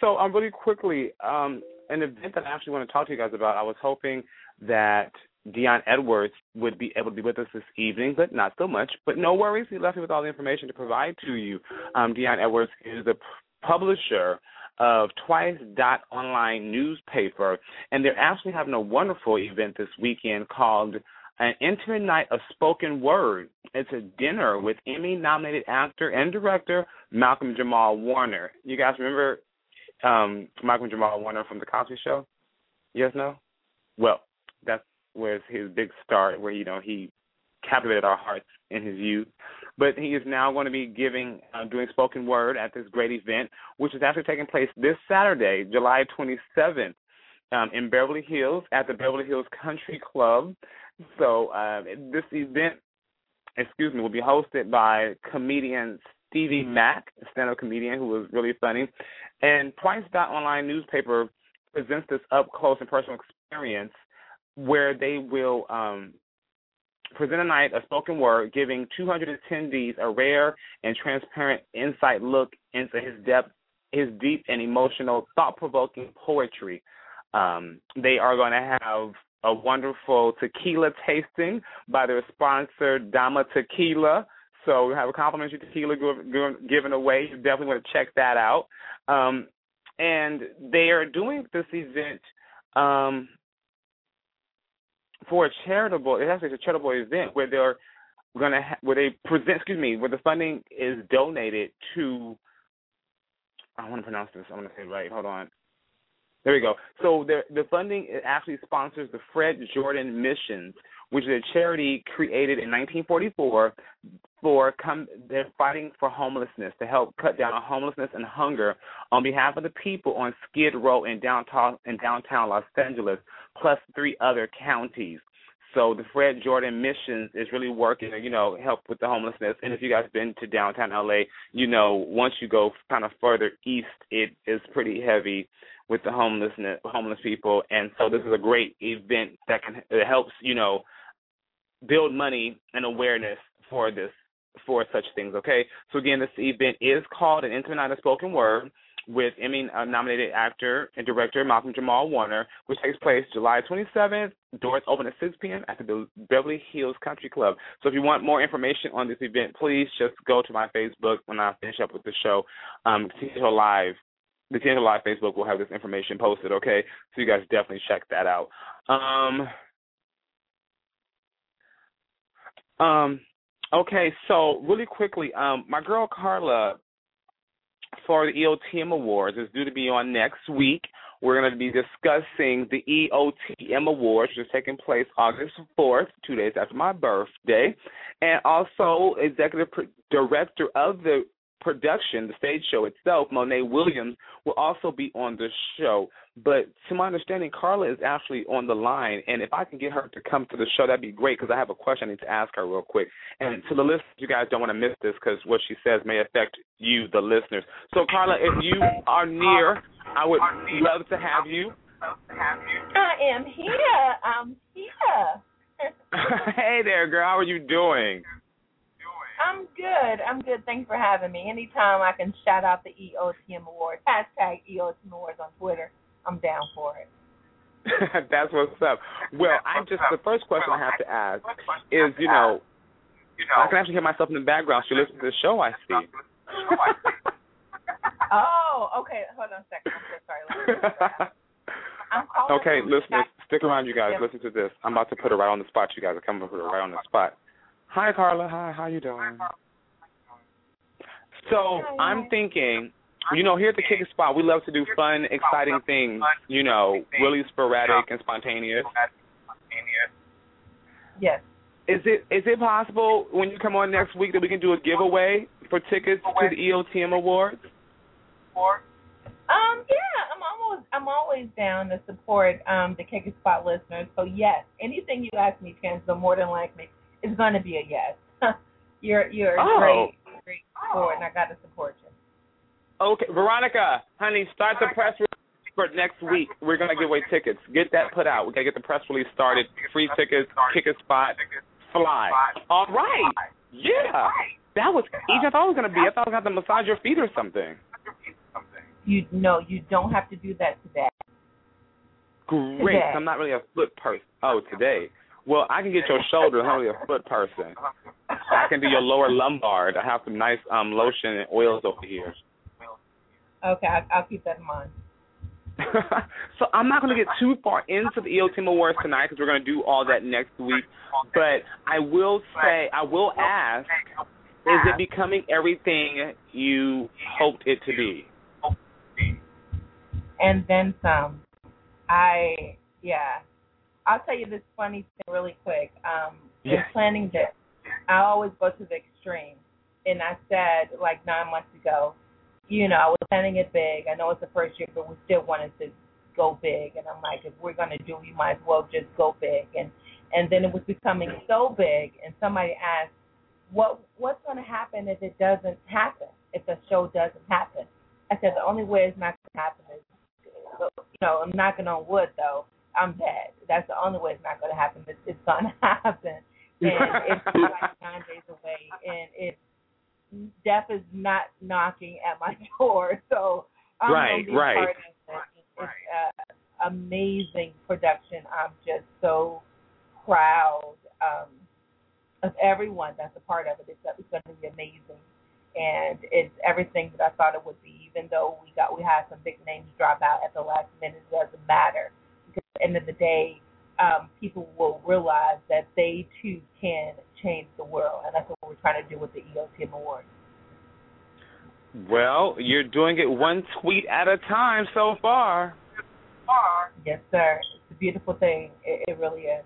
S4: So, um, really quickly, um, an event that I actually want to talk to you guys about. I was hoping that Deon Edwards would be able to be with us this evening, but not so much. But no worries, he left me with all the information to provide to you. Um, Deon Edwards is the p- publisher of Twice Dot Online newspaper, and they're actually having a wonderful event this weekend called an intimate night of spoken word. It's a dinner with Emmy-nominated actor and director Malcolm Jamal Warner. You guys remember um, Malcolm Jamal Warner from The Cosby Show? Yes, no? Well, that's where his big start, where you know he captivated our hearts in his youth. But he is now going to be giving, uh, doing spoken word at this great event, which is actually taking place this Saturday, July 27th, um, in Beverly Hills at the Beverly Hills Country Club. So uh, this event, excuse me, will be hosted by comedian Stevie Mack, a stand-up comedian who was really funny, and Dot Online newspaper presents this up close and personal experience where they will um, present a night of spoken word, giving 200 attendees a rare and transparent insight look into his depth, his deep and emotional, thought-provoking poetry. Um, they are going to have a wonderful tequila tasting by their sponsor, Dama Tequila. So we have a complimentary tequila gi- gi- given away. You definitely want to check that out. Um, and they are doing this event um, for a charitable. It actually a charitable event where they're going to ha- where they present. Excuse me, where the funding is donated to. I want to pronounce this. I want to say it right. Hold on. There we go. So the the funding actually sponsors the Fred Jordan Missions, which is a charity created in 1944 for come they're fighting for homelessness to help cut down on homelessness and hunger on behalf of the people on Skid Row in downtown in downtown Los Angeles, plus three other counties. So the Fred Jordan Missions is really working you know, help with the homelessness. And if you guys been to downtown LA, you know, once you go kind of further east, it is pretty heavy with the homelessness homeless people. And so this is a great event that can that helps, you know, build money and awareness for this for such things. Okay, so again, this event is called an Intimate Night of Spoken Word with Emmy-nominated actor and director Malcolm Jamal Warner, which takes place July 27th. Doors open at 6 p.m. at the Beverly Hills Country Club. So if you want more information on this event, please just go to my Facebook when I finish up with the show. Um, TNT Live, the TNT Live Facebook will have this information posted. Okay, so you guys definitely check that out. Um, um, okay, so really quickly, um, my girl Carla for the EOTM Awards is due to be on next week. We're going to be discussing the EOTM Awards, which is taking place August 4th, two days after my birthday, and also executive director of the production, the stage show itself, Monet Williams will also be on the show. But to my understanding, Carla is actually on the line, and if I can get her to come to the show, that'd be great because I have a question I need to ask her real quick. And to the listeners, you guys don't want to miss this because what she says may affect you, the listeners. So, Carla, if you are near, I would love to have you.
S9: I am here. I'm here.
S4: hey there, girl. How are you doing?
S9: I'm good. I'm good. Thanks for having me. Anytime I can shout out the EOTM Awards, hashtag EOTM Awards on Twitter, I'm down for it.
S4: That's what's up. Well, I just the first question I have to ask is, you know, I can actually hear myself in the background. She you listen to the show, I see.
S9: oh, okay. Hold on a second. I'm so sorry. I'm
S4: okay, listeners, stick around, you guys. Listen to this. I'm about to put her right on the spot. You guys are coming put her right on the spot. Hi, Carla. Hi. How you doing? So I'm thinking, you know, here at the Kick Spot, we love to do fun, exciting things. You know, really sporadic and spontaneous.
S9: Yes.
S4: Is it is it possible when you come on next week that we can do a giveaway for tickets to the EOTM Awards?
S9: Um, yeah, I'm almost I'm always down to support um the Kick Spot listeners. So yes, anything you ask me, Chancellor, more than likely it's gonna be a yes. you're you're
S4: Oh.
S9: great, great support, and I gotta support you.
S4: Okay, Veronica, honey, start the press release for next week. We're gonna give away tickets. Get that put out. We gotta get the press release started. Free tickets, Kick it Spot, fly. All right. Yeah. That was easy. I thought it was gonna be. I thought I was gonna have to massage your feet or something.
S9: You no, you don't have to do that today.
S4: Great.
S9: Today.
S4: I'm not really a foot person. Oh, today. Well, I can get your shoulder. I'm really a foot person. I can do your lower lumbar. I have some nice um lotion and oils over here.
S9: Okay, I'll keep that in mind.
S4: so I'm not going to get too far into the EOTM Awards tonight because we're going to do all that next week. But I will say, I will ask, is it becoming everything you hoped it to be?
S9: and then some. I yeah. I'll tell you this funny thing really quick. Um in
S4: Yeah.
S9: planning this, I always go to the extreme. And I said like nine months ago, you know, I was planning it big. I know it's the first year, but we still wanted to go big. And I'm like, if we're gonna do, we might as well just go big. And and then it was becoming so big. And somebody asked, what what's gonna happen if it doesn't happen? If the show doesn't happen? I said the only way it's not gonna happen is, you know, I'm knocking on wood though. I'm dead. That's the only way it's not gonna happen. It's, it's gonna happen. And it's like nine days away, and it's death is not knocking at my door. So I'm
S4: Right, right.
S9: part of it. It's uh, amazing production. I'm just so proud um, of everyone that's a part of it. It's, it's going to be amazing, and it's everything that I thought it would be. Even though we got we had some big names drop out at the last minute, it doesn't matter the end of the day, um, people will realize that they too can change the world, and that's what we're trying to do with the EOTM Awards.
S4: Well, you're doing it one tweet at a time so far.
S9: Yes, sir. It's a beautiful thing. It, it really is.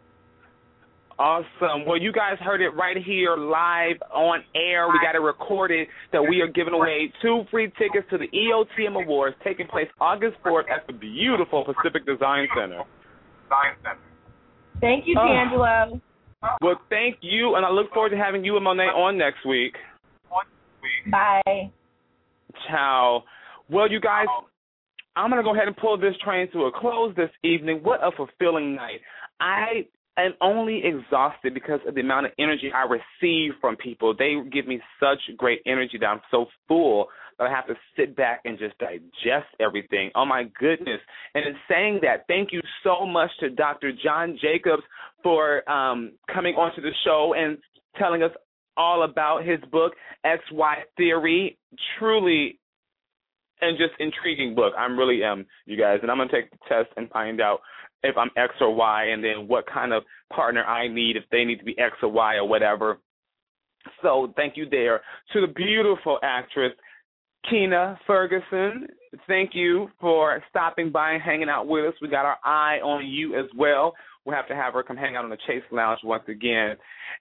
S4: Awesome. Well, you guys heard it right here live on air. We got it recorded that we are giving away two free tickets to the EOTM Awards taking place August 4th at the beautiful Pacific Design Center.
S9: Thank you,
S4: Oh. Well, thank you, and I look forward to having you and Monet on next week.
S9: Bye.
S4: Ciao. Well, you guys, I'm going to go ahead and pull this train to a close this evening. What a fulfilling night. I am only exhausted because of the amount of energy I receive from people. They give me such great energy that I'm so full I have to sit back and just digest everything. Oh, my goodness. And in saying that, thank you so much to Dr. John Jacobs for um, coming onto the show and telling us all about his book, XY Theory. Truly and just intriguing book. I'm really am, you guys, and I'm gonna take the test and find out if I'm X or Y, and then what kind of partner I need if they need to be X or Y or whatever. So thank you there to the beautiful actress Keena Ferguson. Thank you for stopping by and hanging out with us. We got our eye on you as well. We'll have to have her come hang out on the Chase Lounge once again.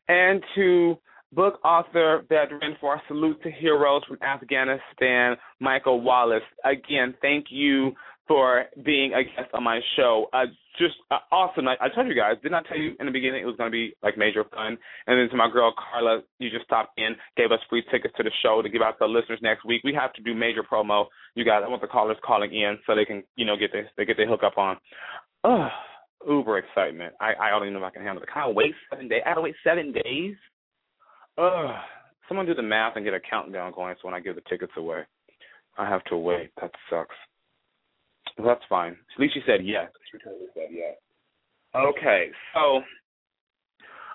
S4: And to book author, veteran for our Salute to Heroes from Afghanistan, Michael Wallace. Again, thank you for being a guest on my show. Uh, just uh, awesome. I, I told you guys, didn't I tell you in the beginning it was going to be like major fun? And then to my girl Carla, you just stopped in, gave us free tickets to the show to give out to the listeners next week. We have to do major promo. You guys, I want the callers calling in so they can, you know, get they get their hook up on. Oh, uber excitement. I I don't even know if I can handle it. Can I wait seven days? I to wait seven days. Ugh. Someone do the math and get a countdown going so when I give the tickets away. I have to wait. That sucks. Well, that's fine. At least she said yes. She totally said yes. Okay, so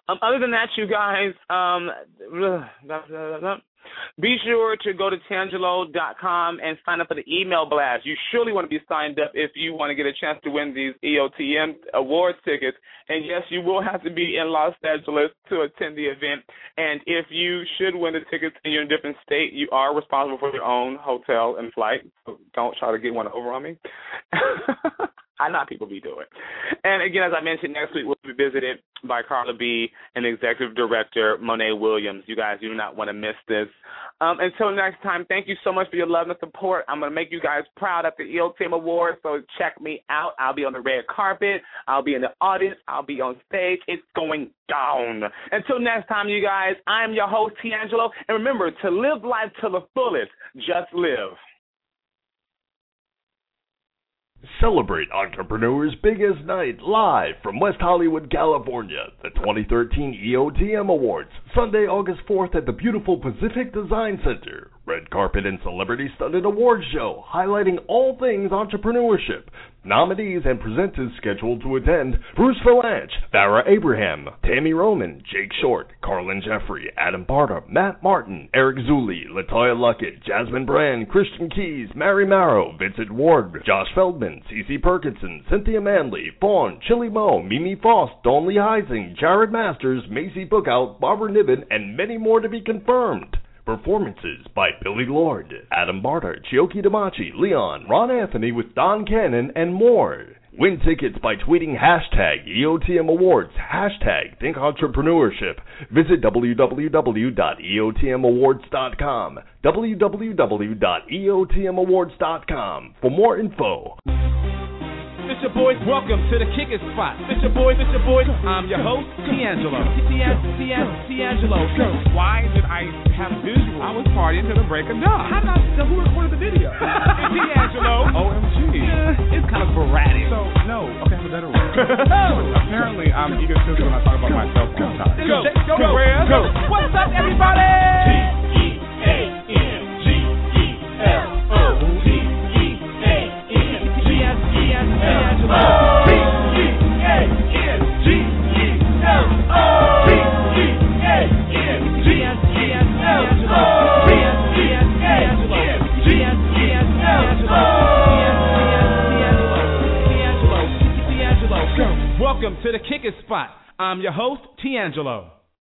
S4: um, other than that, you guys, um, be sure to go to teangelo.com and sign up for the email blast. You surely want to be signed up if you want to get a chance to win these EOTM awards tickets. And yes, you will have to be in Los Angeles to attend the event. And if you should win the tickets and you're in a different state, you are responsible for your own hotel and flight. So don't try to get one over on me. I know people be doing. And again, as I mentioned, next week we'll be visited by Carla B and Executive Director Monet Williams. You guys do not want to miss this. Um, until next time, thank you so much for your love and support. I'm going to make you guys proud at the EOTM Awards, so check me out. I'll be on the red carpet. I'll be in the audience. I'll be on stage. It's going down. Until next time, you guys, I'm your host, Teangelo. And remember, to live life to the fullest, just live.
S10: Celebrate Entrepreneur's Biggest Night live from West Hollywood, California. The 2013 EOTM Awards, Sunday, August 4th at the beautiful Pacific Design Center. Red carpet and celebrity studded award show highlighting all things entrepreneurship. Nominees and presenters scheduled to attend Bruce Vilanch, Farrah Abraham, Tami Roman, Jake Short, Carlon Jeffery, Adam Barter, Matt Martin, Eric Zuli, Latoya Luckett, Jasmine Brand, Christian Keyes, Mary Marrow, Vincent Ward, Josh Feldman, Cece Perkinson, Cynthia Manley, Fawn, Chili Mo, Mimi Foss, Dawn Lee Heising, Jared Masters, Maci Bookout, Barbara Niven, and many more to be confirmed. Performances by Billy Lord, Adam Barter, Chioki Damachi, Leon, Ron Anthony with Don Cannon, and more. Win tickets by tweeting hashtag EOTM Awards, hashtag Think Entrepreneurship. Visit www.eotmawards.com, www.eotmawards.com for more info.
S2: It's your boys, welcome to the kicking spot. It's your boys, it's your boys. I'm your host, Teangelo. Teangelo. Why did I have visual? I was partying to the break of dawn. How did I know who recorded the video? it's Teangelo. OMG. Yeah, it's kind of sporadic.
S3: So, no. Okay, I have a better one. Apparently, I'm egotistical when I talk about myself all the time.
S2: Go, go, go, go. What's up, everybody? Welcome to the kicking spot. I'm your host, Teangelo.